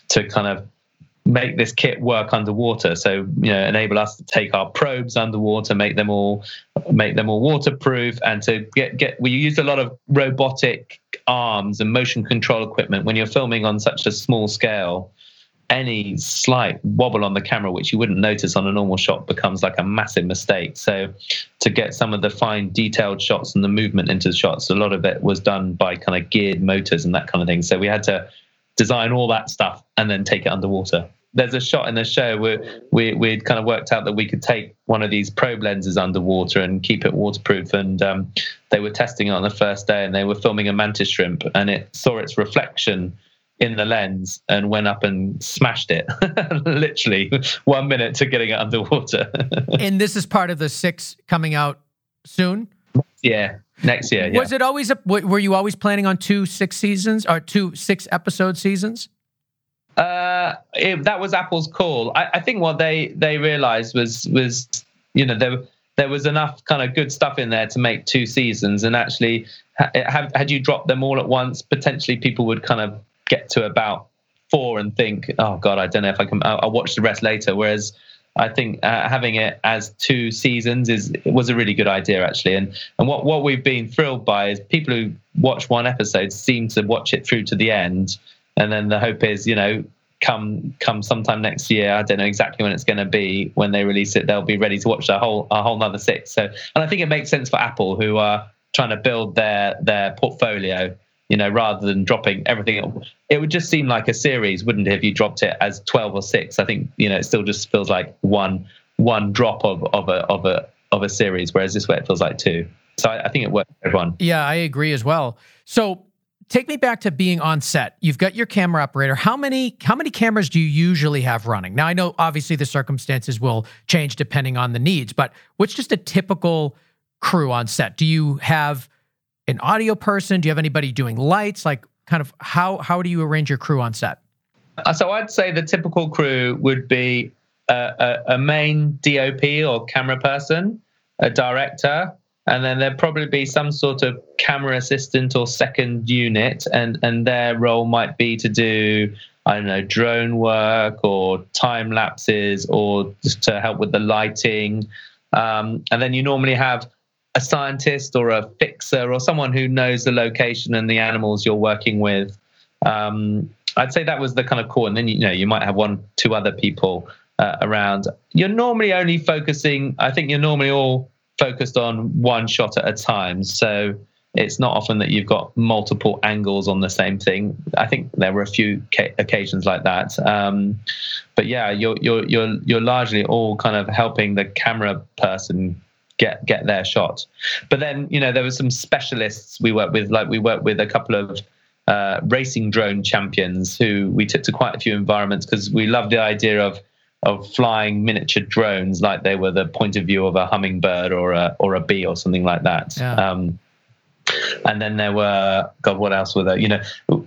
to kind of make this kit work underwater. So you know, enable us to take our probes underwater, make them all make them all waterproof, and to get get. We used a lot of robotic arms and motion control equipment when you're filming on such a small scale. Any slight wobble on the camera, which you wouldn't notice on a normal shot, becomes like a massive mistake. So, to get some of the fine, detailed shots and the movement into the shots, a lot of it was done by kind of geared motors and that kind of thing. So, we had to design all that stuff and then take it underwater there's a shot in the show where we we'd kind of worked out that we could take one of these probe lenses underwater and keep it waterproof. And um, they were testing it on the first day, and they were filming a mantis shrimp, and it saw its reflection in the lens and went up and smashed it. Literally one minute to getting it underwater. and this is part of the six coming out soon. Yeah, next year. Yeah. Was it always? A, were you always planning on two six seasons or two six episode seasons? Uh, it, that was Apple's call. I, I, think what they they realized was was you know there there was enough kind of good stuff in there to make two seasons, and actually, had you dropped them all at once, potentially people would kind of get to about four and think, oh god, I don't know if I can. I'll, I'll watch the rest later. Whereas I think uh, having it as two seasons is was a really good idea actually. And and what what we've been thrilled by is people who watch one episode seem to watch it through to the end and then the hope is you know come come sometime next year i don't know exactly when it's going to be when they release it they'll be ready to watch a whole a whole another six. So and i think it makes sense for apple who are trying to build their their portfolio you know rather than dropping everything. It would just seem like a series wouldn't it if you dropped it as 12 or 6 i think you know it still just feels like one one drop of of a of a of a series whereas this way it feels like two. So I, I think it works for everyone. Yeah i agree as well. So take me back to being on set. You've got your camera operator. How many how many cameras do you usually have running? Now I know obviously the circumstances will change depending on the needs, but what's just a typical crew on set? Do you have an audio person? Do you have anybody doing lights? Like kind of how how do you arrange your crew on set? Uh, so I'd say the typical crew would be a, a, a main DOP or camera person, a director, and then there'd probably be some sort of camera assistant or second unit, and and their role might be to do I don't know drone work or time lapses or just to help with the lighting, um, and then you normally have a scientist or a fixer or someone who knows the location and the animals you're working with. Um, I'd say that was the kind of core, and then you know you might have one, two other people uh, around. You're normally only focusing. I think you're normally all focused on one shot at a time. So it's not often that you've got multiple angles on the same thing. I think there were a few ca- occasions like that. Um, but yeah, you're you're you're you're largely all kind of helping the camera person get get their shot. But then you know there were some specialists we worked with, like we worked with a couple of uh, racing drone champions who we took to quite a few environments because we love the idea of of flying miniature drones like they were the point of view of a hummingbird or a or a bee or something like that. Yeah. Um, and then there were God, what else were there? You know,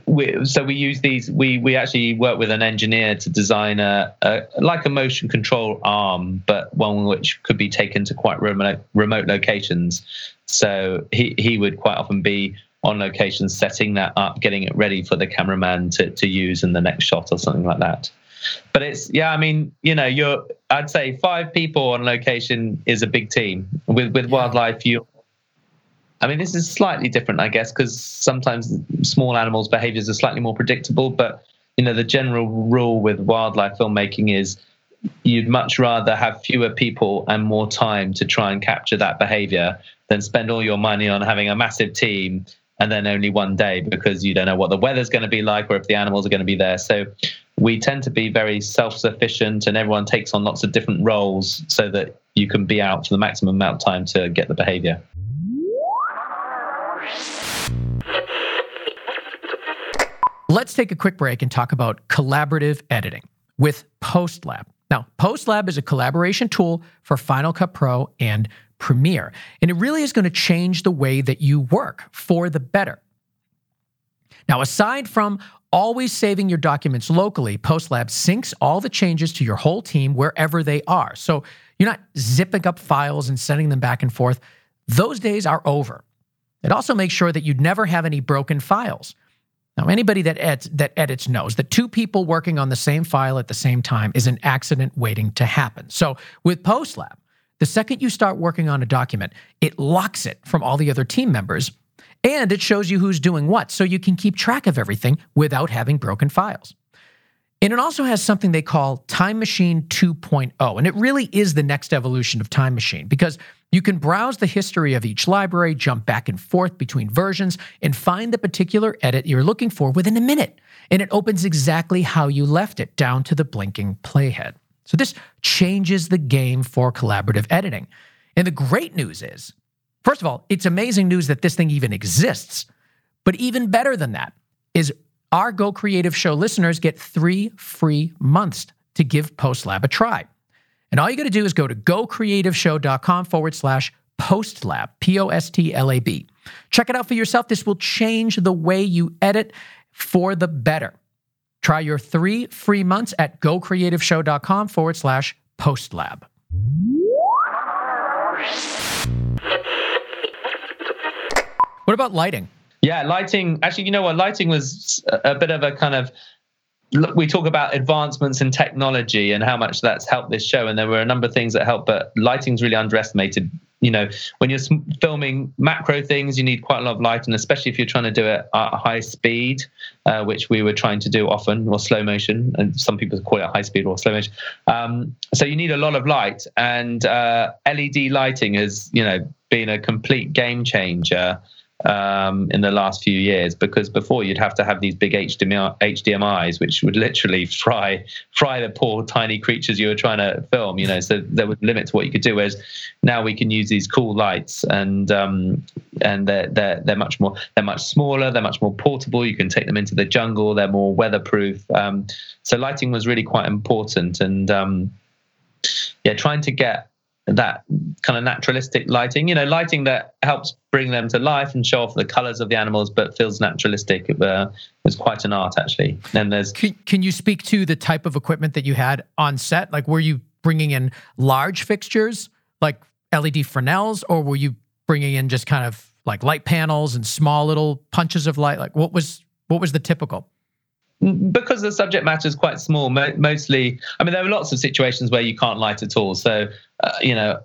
we, so we use these. We we actually work with an engineer to design a, a, like a motion control arm, but one which could be taken to quite remote remote locations. So he he would quite often be on location, setting that up, getting it ready for the cameraman to to use in the next shot or something like that. But it's yeah, I mean, you know, you're I'd say five people on location is a big team. With with wildlife, you I mean, this is slightly different, I guess, because sometimes small animals' behaviors are slightly more predictable. But you know, the general rule with wildlife filmmaking is you'd much rather have fewer people and more time to try and capture that behavior than spend all your money on having a massive team and then only one day because you don't know what the weather's going to be like or if the animals are going to be there. So we tend to be very self-sufficient and everyone takes on lots of different roles so that you can be out for the maximum amount of time to get the behavior. Let's take a quick break and talk about collaborative editing with PostLab. Now, PostLab is a collaboration tool for Final Cut Pro and Premiere, and it really is going to change the way that you work for the better. Now, aside from always saving your documents locally, PostLab syncs all the changes to your whole team wherever they are. So you're not zipping up files and sending them back and forth. Those days are over. It also makes sure that you'd never have any broken files. Now, anybody that that edits knows that two people working on the same file at the same time is an accident waiting to happen. So, with PostLab, the second you start working on a document, it locks it from all the other team members and it shows you who's doing what so you can keep track of everything without having broken files. And it also has something they call Time Machine 2.0. And it really is the next evolution of Time Machine because you can browse the history of each library, jump back and forth between versions, and find the particular edit you're looking for within a minute. And it opens exactly how you left it, down to the blinking playhead. So this changes the game for collaborative editing. And the great news is, first of all, it's amazing news that this thing even exists. But even better than that is our Go Creative Show listeners get three free months to give PostLab a try. And all you got to do is go to gocreativeshow.com forward slash postlab, P O S T L A B. Check it out for yourself. This will change the way you edit for the better. Try your three free months at gocreativeshow.com forward slash postlab. What about lighting? Yeah, lighting. Actually, you know what? Lighting was a bit of a kind of. We talk about advancements in technology and how much that's helped this show, and there were a number of things that helped, but lighting's really underestimated. You know, when you're filming macro things, you need quite a lot of light, and especially if you're trying to do it at high speed, uh, which we were trying to do often, or slow motion, and some people call it high speed or slow motion. Um, so you need a lot of light, and uh, LED lighting has, you know, been a complete game changer um, in the last few years because before you'd have to have these big HMI, HMI's which would literally fry fry the poor tiny creatures you were trying to film. You know, so there was limit to what you could do. Whereas now we can use these cool lights and um, and they're they're they're much more they're much smaller. They're much more portable. You can take them into the jungle. They're more weatherproof. Um, so lighting was really quite important and um, yeah, trying to get that kind of naturalistic lighting, you know, lighting that helps bring them to life and show off the colors of the animals, but feels naturalistic. It uh, was quite an art, actually. And there's. Can, can you speak to the type of equipment that you had on set? Like, were you bringing in large fixtures, like LED Fresnels, or were you bringing in just kind of like light panels and small little punches of light? Like, what was what was the typical? Because the subject matter is quite small mostly i mean there are lots of situations where you can't light at all. So uh, you know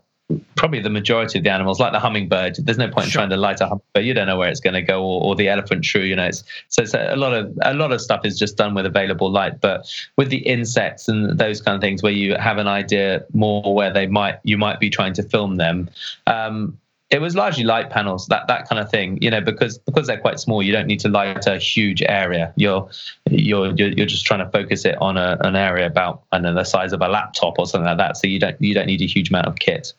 probably the majority of the animals like the hummingbird there's no point sure. in trying to light a hummingbird. You don't know where it's going to go or, or, the elephant shrew you know it's, so it's a, a lot of a lot of stuff is just done with available light. But with the insects and those kind of things where you have an idea more where they might you might be trying to film them um, it was largely light panels, that that kind of thing. You know, because because they're quite small, you don't need to light a huge area. You're you're you're, just trying to focus it on a, an area about I know the size of a laptop or something like that. So you don't you don't need a huge amount of kit.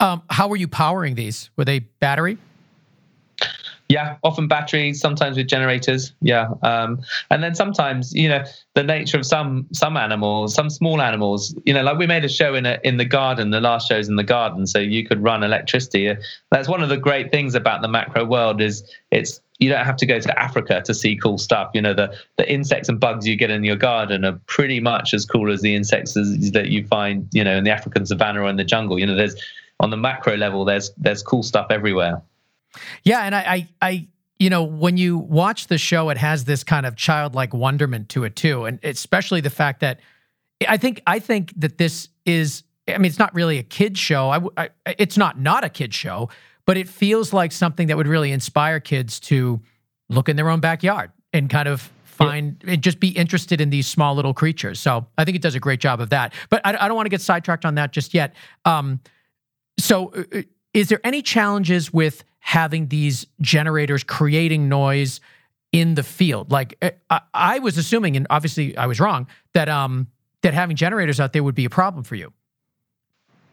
Um, how were you powering these? Were they battery? Yeah, often batteries, sometimes with generators. Yeah, um, and then sometimes you know the nature of some some animals, some small animals. You know, like we made a show in a, in the garden. The last show's in the garden, so you could run electricity. That's one of the great things about the macro world is it's you don't have to go to Africa to see cool stuff. You know, the the insects and bugs you get in your garden are pretty much as cool as the insects that you find, you know, in the African savannah or in the jungle. You know, there's on the macro level, there's there's cool stuff everywhere. Yeah, and I, I, I, you know, when you watch the show, it has this kind of childlike wonderment to it too, and especially the fact that I think I think that this is. I mean, it's not really a kid show. I, I, it's not not a kid show, but it feels like something that would really inspire kids to look in their own backyard and kind of find and just be interested in these small little creatures. So I think it does a great job of that. But I, I don't want to get sidetracked on that just yet. Um, so, uh, uh, is there any challenges with having these generators creating noise in the field. Like eh, I, I, was assuming, and obviously I was wrong, that um that having generators out there would be a problem for you.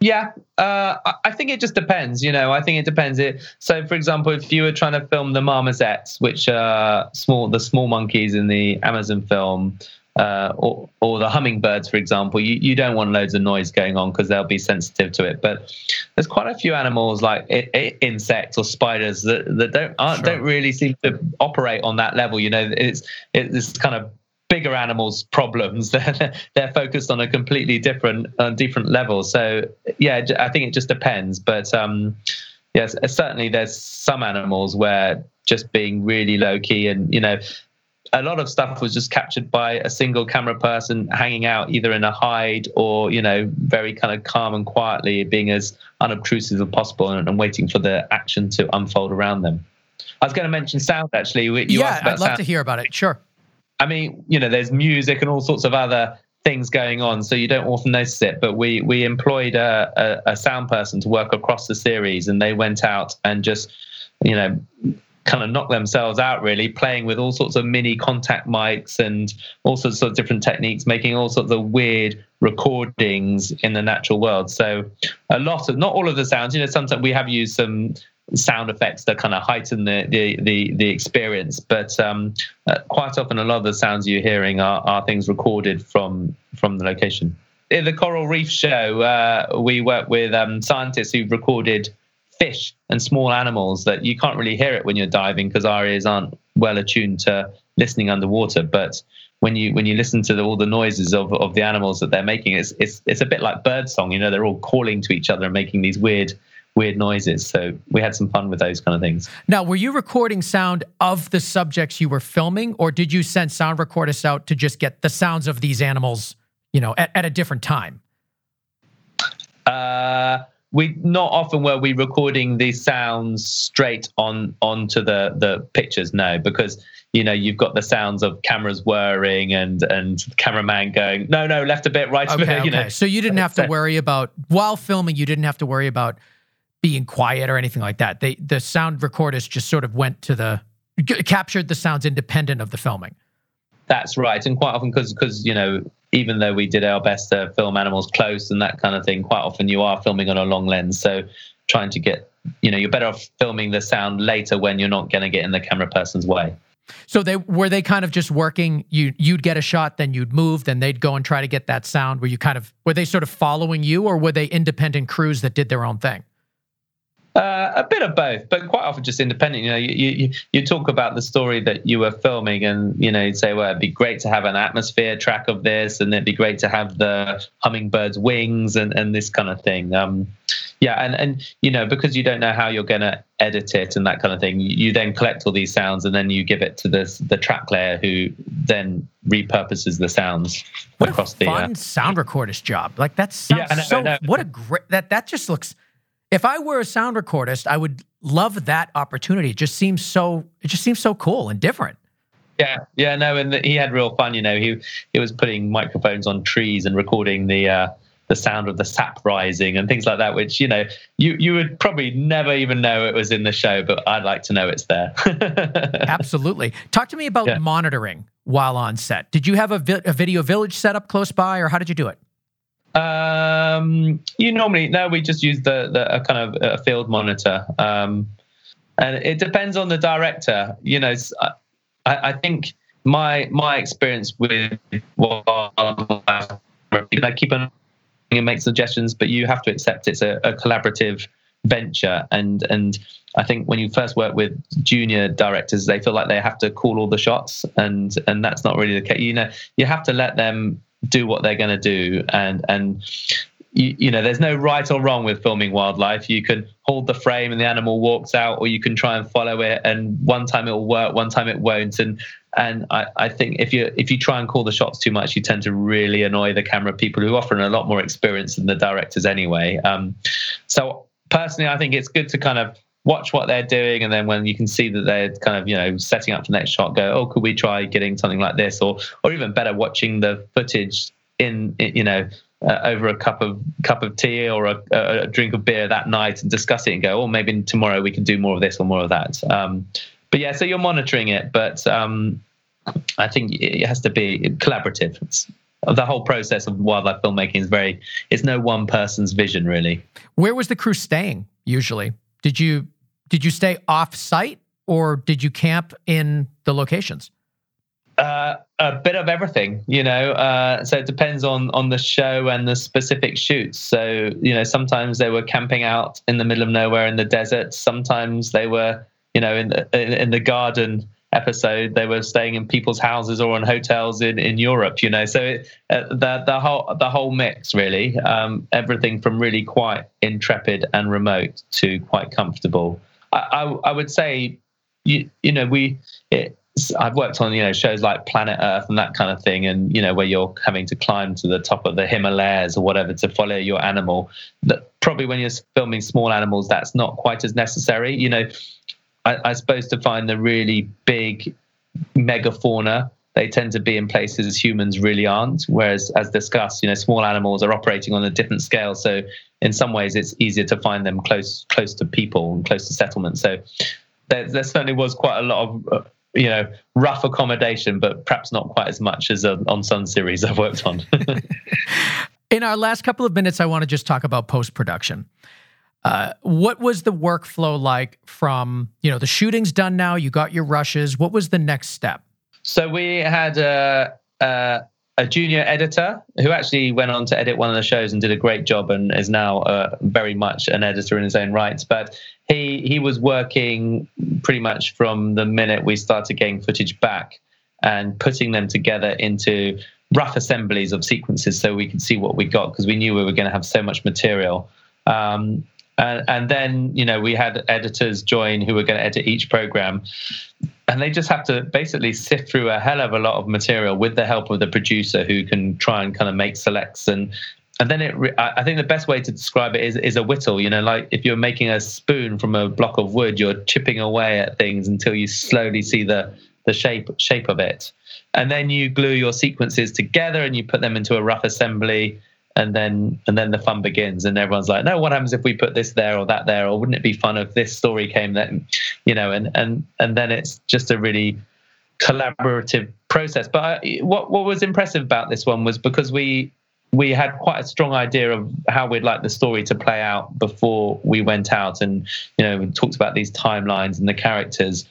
Yeah, uh, I think it just depends. You know, I think it depends. It so, for example, if you were trying to film the marmosets, which are small, the small monkeys in the Amazon film, uh, or, or the hummingbirds, for example, you, you don't want loads of noise going on because they'll be sensitive to it. But there's quite a few animals like it, it, insects or spiders that, that don't sure. don't really seem to operate on that level. You know, it's it's kind of bigger animals' problems. They're they're focused on a completely different uh, different level. So yeah, I think it just depends. But um, yes, certainly there's some animals where just being really low key and you know a lot of stuff was just captured by a single camera person hanging out either in a hide or you know very kind of calm and quietly being as unobtrusive as possible and, and waiting for the action to unfold around them. I was going to mention sound actually. You yeah i'd love sound. to hear about it. Sure. I mean you know there's music and all sorts of other things going on so you don't often notice it but we we employed a, a, a sound person to work across the series and they went out and just you know kind of knock themselves out really playing with all sorts of mini contact mics and all sorts of different techniques making all sorts of weird recordings in the natural world. So a lot of not all of the sounds you know sometimes we have used some sound effects that kind of heighten the the the, the experience but um, uh, quite often a lot of the sounds you're hearing are, are things recorded from from the location. In the coral reef show uh, we work with um, scientists who've recorded fish and small animals that you can't really hear it when you're diving because our ears aren't well attuned to listening underwater. But when you when you listen to the, all the noises of, of the animals that they're making, it's it's it's a bit like bird song. You know, they're all calling to each other and making these weird weird noises. So we had some fun with those kind of things. Now, were you recording sound of the subjects you were filming, or did you send sound recordists out to just get the sounds of these animals, you know, at, at a different time? Uh we not often were we recording these sounds straight on onto the the pictures no because you know you've got the sounds of cameras whirring and and cameraman going no no left a bit right okay, a bit you know. so you didn't have to worry about while filming you didn't have to worry about being quiet or anything like that. They the sound recorders just sort of went to the captured the sounds independent of the filming. That's right and quite often because because you know even though we did our best to film animals close and that kind of thing, quite often you are filming on a long lens. So trying to get, you know, you're better off filming the sound later when you're not going to get in the camera person's way. So they were they kind of just working. You you'd get a shot, then you'd move, then they'd go and try to get that sound. Were you kind of were they sort of following you, or were they independent crews that did their own thing? Uh, a bit of both, but quite often just independent. You know, you, you you talk about the story that you were filming, and you know, you'd say, well, it'd be great to have an atmosphere track of this, and it'd be great to have the hummingbird's wings and and this kind of thing. Um, yeah, and and you know, because you don't know how you're going to edit it and that kind of thing, you then collect all these sounds, and then you give it to this the track layer, who then repurposes the sounds what across a the fun uh, sound recordist job. Like that sounds yeah, so. What a great that that just looks if I were a sound recordist, I would love that opportunity. It just seems so. It just seems so cool and different. Yeah, yeah, no, and he had real fun. You know, he he was putting microphones on trees and recording the uh, the sound of the sap rising and things like that, which you know you you would probably never even know it was in the show, but I'd like to know it's there. Absolutely. Talk to me about yeah. monitoring while on set. Did you have a, vi- a video village set up close by, or how did you do it? Um, you normally no, we just use the the a kind of a field monitor, um, and it depends on the director. You know, I, I think my my experience with I keep on and make suggestions, but you have to accept it's a, a collaborative venture and and I think when you first work with junior directors, they feel like they have to call all the shots, and and that's not really the case. You know, you have to let them do what they're going to do, and and you, you, know, there's no right or wrong with filming wildlife. You can hold the frame and the animal walks out, or you can try and follow it, and one time it will work, one time it won't, and and I, I think if you if you try and call the shots too much, you tend to really annoy the camera people who often a lot more experience than the directors anyway. Um, so personally, I think it's good to kind of watch what they're doing, and then when you can see that they're kind of you know setting up for the next shot, go, oh, could we try getting something like this, or or even better, watching the footage in you know uh, over a cup of cup of tea or a, a, drink of beer that night and discuss it and go, oh, maybe tomorrow we can do more of this or more of that. Um, but yeah, so you're monitoring it, but um, I think it has to be collaborative. It's, the whole process of wildlife filmmaking is very it's no one person's vision really where was the crew staying usually did you did you stay off site or did you camp in the locations uh, a bit of everything, you know. Uh, so it depends on on the show and the specific shoots. So you know, sometimes they were camping out in the middle of nowhere in the desert. Sometimes they were, you know, in the in, in the garden episode they were staying in people's houses or in hotels in, in Europe you know so it, uh, the the whole the whole mix really um, everything from really quite intrepid and remote to quite comfortable I, I, I would say you, you know we it, I've worked on you know shows like Planet Earth and that kind of thing, and you know where you're having to climb to the top of the Himalayas or whatever to follow your animal. That probably when you're filming small animals, that's not quite as necessary. You know, I, I suppose to find the really big megafauna, they tend to be in places humans really aren't. Whereas, as discussed, you know, small animals are operating on a different scale. So, in some ways, it's easier to find them close close to people and close to settlements. So, there, there certainly was quite a lot of uh, you know rough accommodation, but perhaps not quite as much as on some series I've worked on. In our last couple of minutes, I want to just talk about post production. Uh, what was the workflow like from you know the shooting's done now? You got your rushes. What was the next step? So we had a, a, a junior editor who actually went on to edit one of the shows and did a great job and is now uh, very much an editor in his own rights. But he he was working pretty much from the minute we started getting footage back and putting them together into rough assemblies of sequences so we could see what we got because we knew we were going to have so much material. Um, and, and then you know we had editors join who were going to edit each program. And they just have to basically sift through a hell of a lot of material with the help of the producer who can try and kind of make selects. And and then it i think the best way to describe it is is a whittle you know like if you're making a spoon from a block of wood you're chipping away at things until you slowly see the the shape shape of it. And then you glue your sequences together and you put them into a rough assembly and then and then the fun begins and everyone's like no what happens if we put this there or that there? Or wouldn't it be fun if this story came then? You know and and and then it's just a really collaborative process. But I, what what was impressive about this one was because we we had quite a strong idea of how we'd like the story to play out before we went out. And you know we talked about these timelines and the characters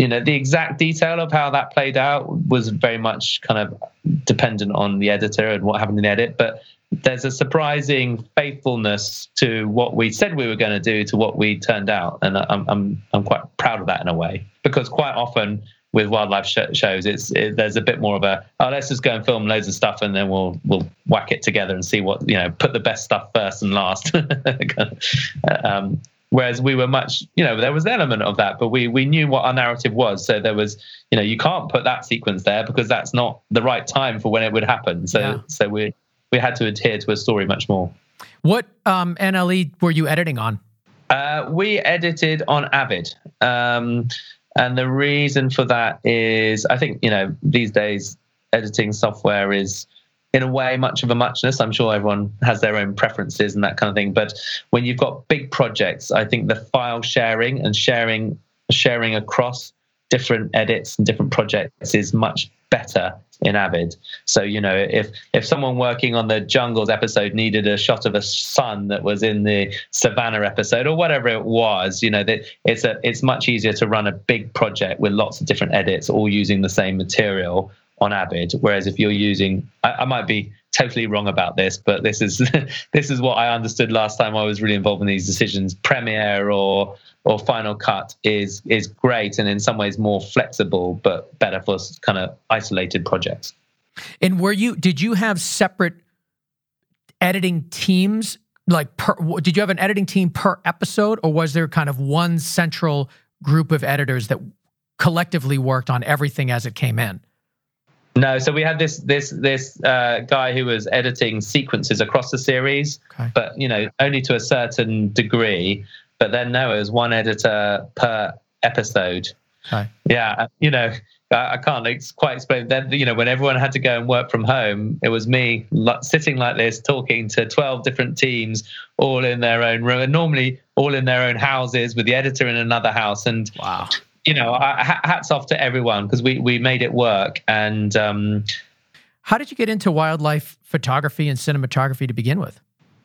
you know the exact detail of how that played out was very much kind of dependent on the editor and what happened in the edit but there's a surprising faithfulness to what we said we were going to do to what we turned out and i'm i'm i'm quite proud of that in a way because quite often with wildlife sh- shows it's it, there's a bit more of a oh let's just go and film loads of stuff and then we'll we'll whack it together and see what you know put the best stuff first and last. Um, Whereas we were much, you know, there was an element of that, but we we knew what our narrative was. So there was, you know, you can't put that sequence there because that's not the right time for when it would happen. So yeah. so we we had to adhere to a story much more. What um, NLE were you editing on? Uh, we edited on Avid. Um, and the reason for that is I think, you know, these days editing software is in a way much of a muchness. I'm sure everyone has their own preferences and that kind of thing. But when you've got big projects, I think the file sharing and sharing sharing across different edits and different projects is much better in Avid. So you know, if if someone working on the Jungles episode needed a shot of a sun that was in the Savannah episode or whatever it was, you know, that it's a it's much easier to run a big project with lots of different edits, all using the same material on Avid. Whereas if you're using, I, I might be totally wrong about this, but this is this is what I understood last time I was really involved in these decisions. Premiere or or Final Cut is is great and in some ways more flexible, but better for kind of isolated projects. And were you? Did you have separate editing teams? Like, per, did you have an editing team per episode, or was there kind of one central group of editors that collectively worked on everything as it came in? No, so we had this this this uh, guy who was editing sequences across the series, okay. but you know only to a certain degree. But then no, it was one editor per episode. Okay. Yeah, you know, I, I can't quite explain. Then you know, when everyone had to go and work from home, it was me sitting like this, talking to twelve different teams, all in their own room, and normally all in their own houses, with the editor in another house. And wow you know, hats off to everyone because we we made it work. And um, how did you get into wildlife photography and cinematography to begin with?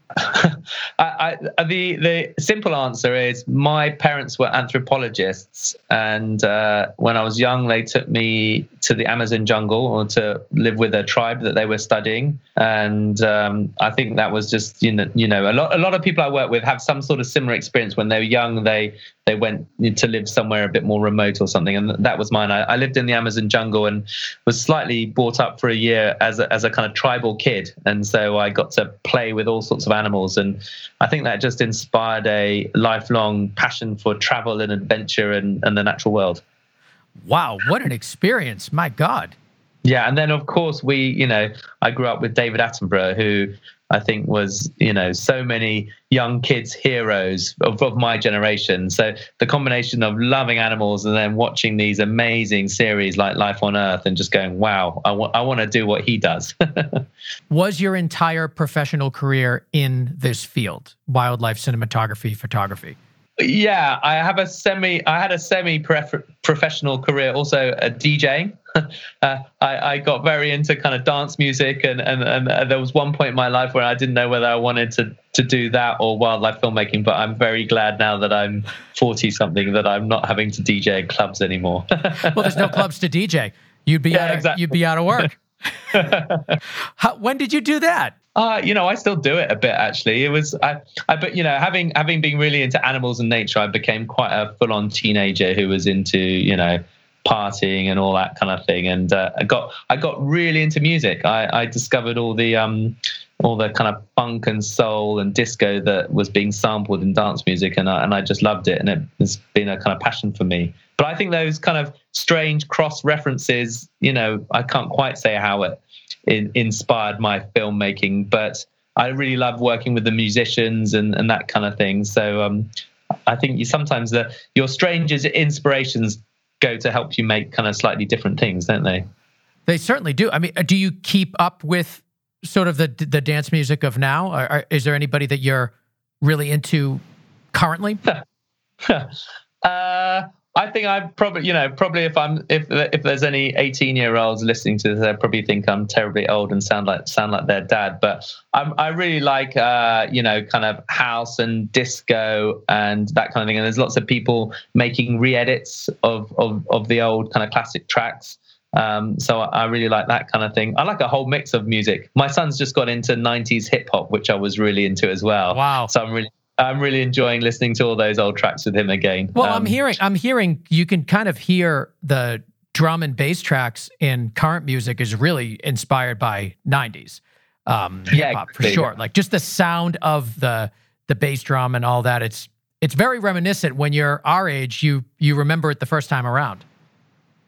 I, I, the the simple answer is my parents were anthropologists, and uh, when I was young, they took me to the Amazon jungle or to live with a tribe that they were studying. And um, I think that was just you know you know a lot a lot of people I work with have some sort of similar experience when they were young. They they went to live somewhere a bit more remote or something, and that was mine. I, I lived in the Amazon jungle and was slightly brought up for a year as a, as a kind of tribal kid, and so I got to play with all sorts of animals, and I think that just inspired a lifelong passion for travel and adventure and, and the natural world. Wow, what an experience. My God. Yeah, and then of course we, you know, I grew up with David Attenborough, who I think was, you know, so many young kids' heroes of, of my generation. So the combination of loving animals and then watching these amazing series like Life on Earth and just going, wow, I, want to do what he does. was your entire professional career in this field, wildlife cinematography, photography? Yeah, I have a semi. I had a semi professional career, also a DJ. uh, I, I, got very into kind of dance music, and, and and there was one point in my life where I didn't know whether I wanted to to do that or wildlife filmmaking. But I'm very glad now that I'm 40 something that I'm not having to DJ in clubs anymore. well, there's no clubs to DJ. You'd be yeah, out of, exactly. you'd be out of work. How, when did you do that? Uh, you know, I still do it a bit actually. It was I, I but you know, having having been really into animals and nature, I became quite a full-on teenager who was into, you know, partying and all that kind of thing. And uh, I got I got really into music. I, I discovered all the um, all the kind of funk and soul and disco that was being sampled in dance music, and I, and I just loved it. And it has been a kind of passion for me. But I think those kind of strange cross references, you know, I can't quite say how it in, inspired my filmmaking, but I really love working with the musicians and, and that kind of thing. So um, I think you sometimes the your strangers' inspirations go to help you make kind of slightly different things, don't they? They certainly do. I mean, uh, do you keep up with sort of the the dance music of now? Or, or is there anybody that you're really into currently? I think I probably, you know, probably if I'm if if there's any 18 year olds listening to this, they probably think I'm terribly old and sound like sound like their dad. But I'm, I really like, uh, you know, kind of house and disco and that kind of thing. And there's lots of people making re-edits of of of the old kind of classic tracks. Um, so I really like that kind of thing. I like a whole mix of music. My son's just got into 90s hip hop, which I was really into as well. Wow! So I'm really I'm really enjoying listening to all those old tracks with him again. Well, um, I'm hearing, I'm hearing, you can kind of hear the drum and bass tracks in current music is really inspired by 90s um, yeah, hip hop for sure. Like just the sound of the the bass drum and all that. It's it's very reminiscent. When you're our age, you you remember it the first time around.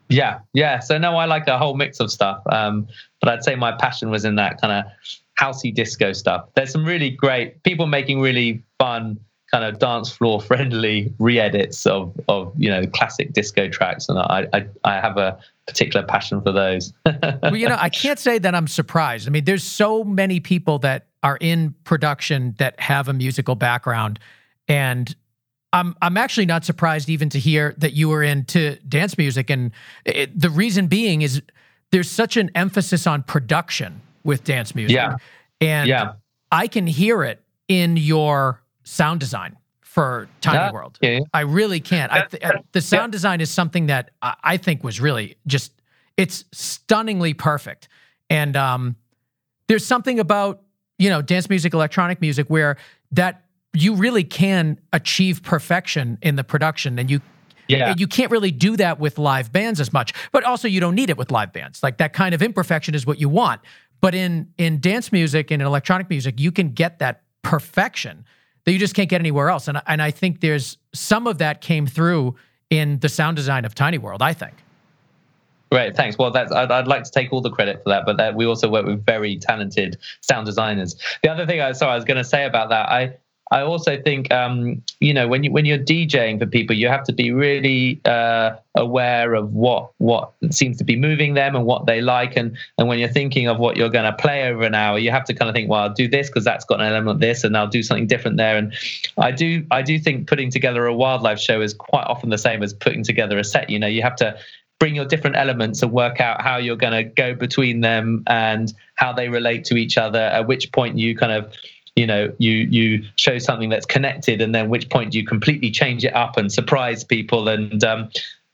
Yeah, yeah. So no, I like a whole mix of stuff. Um, but I'd say my passion was in that kind of housey disco stuff. There's some really great people making really fun kind of dance floor friendly re-edits of of you know classic disco tracks, and I I, I have a particular passion for those. well, you know, I can't say that I'm surprised. I mean, there's so many people that are in production that have a musical background, and I'm I'm actually not surprised even to hear that you were into dance music, and it, the reason being is there's such an emphasis on production with dance music, yeah, and yeah. I can hear it in your sound design for Tiny Yeah, World. okay. I really can't. I th- the sound design is something that I, I think was really just it's stunningly perfect. And um, there's something about you know dance music, electronic music, where that you really can achieve perfection in the production, and you Yeah. and you can't really do that with live bands as much. But also, you don't need it with live bands. Like that kind of imperfection is what you want. But in in dance music and in electronic music, you can get that perfection that you just can't get anywhere else. And and I think there's some of that came through in the sound design of Tiny World. I think. Great, thanks. Well, that's I'd, I'd like to take all the credit for that, but that we also work with very talented sound designers. The other thing I sorry I was going to say about that, I I also think um, you know when you when you're DJing for people, you have to be really uh, aware of what what seems to be moving them and what they like, and and when you're thinking of what you're going to play over an hour, you have to kind of think, well, I'll do this because that's got an element of this, and I'll do something different there. And I do I do think putting together a wildlife show is quite often the same as putting together a set. You know, you have to bring your different elements and work out how you're going to go between them and how they relate to each other at which point you kind of you know you you show something that's connected and then which point do you completely change it up and surprise people and um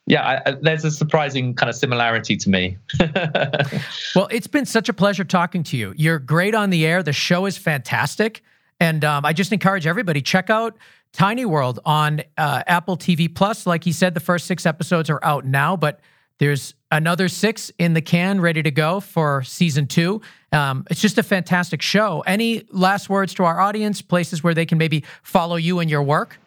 yeah I, there's a surprising kind of similarity to me Well, it's been such a pleasure talking to you. You're great on the air. The show is fantastic, and um, I just encourage everybody check out Tiny World on uh, Apple TV Plus. Like he said, the first six episodes are out now, but there's another six in the can, ready to go for season two. Um, it's just a fantastic show. Any last words to our audience? Places where they can maybe follow you and your work?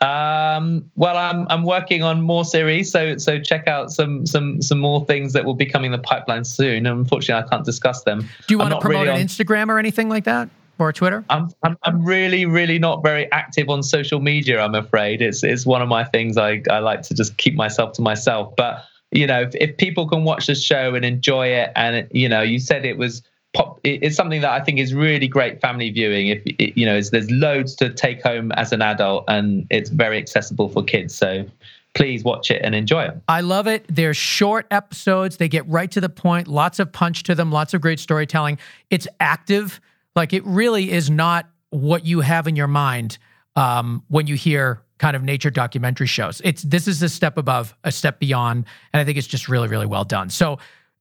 Um, well, I'm I'm working on more series, so so check out some some some more things that will be coming in the pipeline soon. Unfortunately, I can't discuss them. Do you I'm want to promote really on- Instagram or anything like that, or Twitter? I'm, I'm I'm really really not very active on social media. I'm afraid it's it's one of my things. I I like to just keep myself to myself. But you know, if, if people can watch the show and enjoy it, and you know, you said it was pop. It's something that I think is really great family viewing. If you know, there's loads to take home as an adult, and it's very accessible for kids. So please watch it and enjoy it. I love it. They're short episodes. They get right to the point. Lots of punch to them. Lots of great storytelling. It's active. Like it really is not what you have in your mind um, when you hear kind of nature documentary shows. It's this is a step above, a step beyond, and I think it's just really, really well done. So,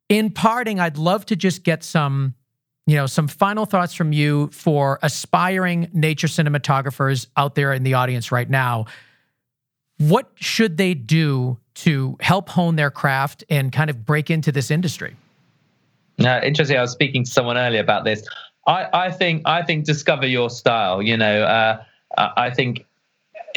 in parting, I'd love to just get some, you know, some final thoughts from you for aspiring nature cinematographers out there in the audience right now what should they do to help hone their craft and kind of break into this industry? Uh, interesting. I was speaking to someone earlier about this. I, I think I think discover your style. You know, uh, I think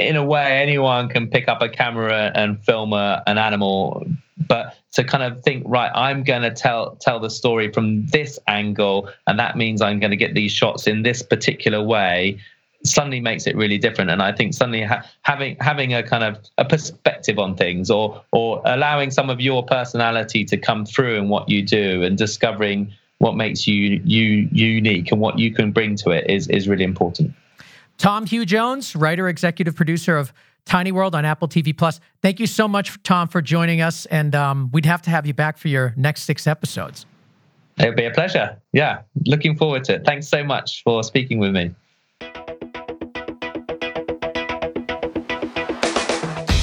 in a way anyone can pick up a camera and film a, an animal, but to kind of think, right, I'm going to tell tell the story from this angle, and that means I'm going to get these shots in this particular way. Suddenly makes it really different, and I think suddenly ha- having having a kind of a perspective on things, or or allowing some of your personality to come through in what you do, and discovering what makes you you unique and what you can bring to it is is really important. Tom Hugh Jones, writer, executive producer of Tiny World on Apple TV Plus. Thank you so much, Tom, for joining us, and um, we'd have to have you back for your next six episodes. It'll be a pleasure. Yeah, looking forward to it. Thanks so much for speaking with me.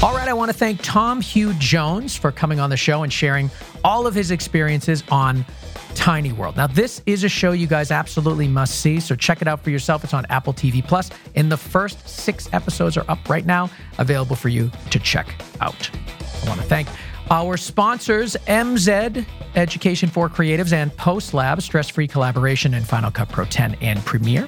All right, I want to thank Tom Hugh Jones for coming on the show and sharing all of his experiences on Tiny World. Now, this is a show you guys absolutely must see, so check it out for yourself. It's on Apple TV Plus, and the first six episodes are up right now, available for you to check out. I want to thank our sponsors, MZed Education for Creatives and Post Lab, stress free collaboration in Final Cut Pro 10 and Premiere.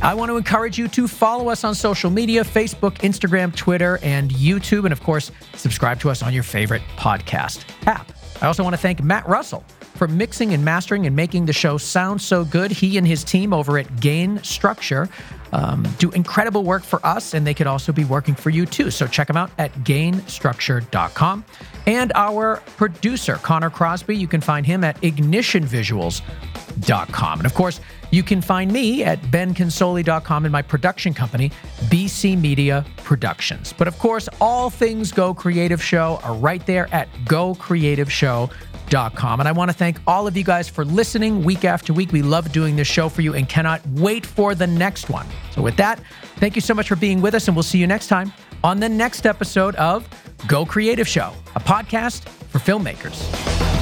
I want to encourage you to follow us on social media Facebook, Instagram, Twitter, and YouTube. And of course, subscribe to us on your favorite podcast app. I also want to thank Matt Russell for mixing and mastering and making the show sound so good. He and his team over at Gain Structure um, do incredible work for us, and they could also be working for you too. So check them out at gainstructure.com. And our producer, Connor Crosby, you can find him at ignitionvisuals.com. And of course, you can find me at benconsoli.com and my production company, BC Media Productions. But of course, all things Go Creative Show are right there at gocreativeshow.com. And I want to thank all of you guys for listening week after week. We love doing this show for you and cannot wait for the next one. So, with that, thank you so much for being with us, and we'll see you next time on the next episode of Go Creative Show, a podcast for filmmakers.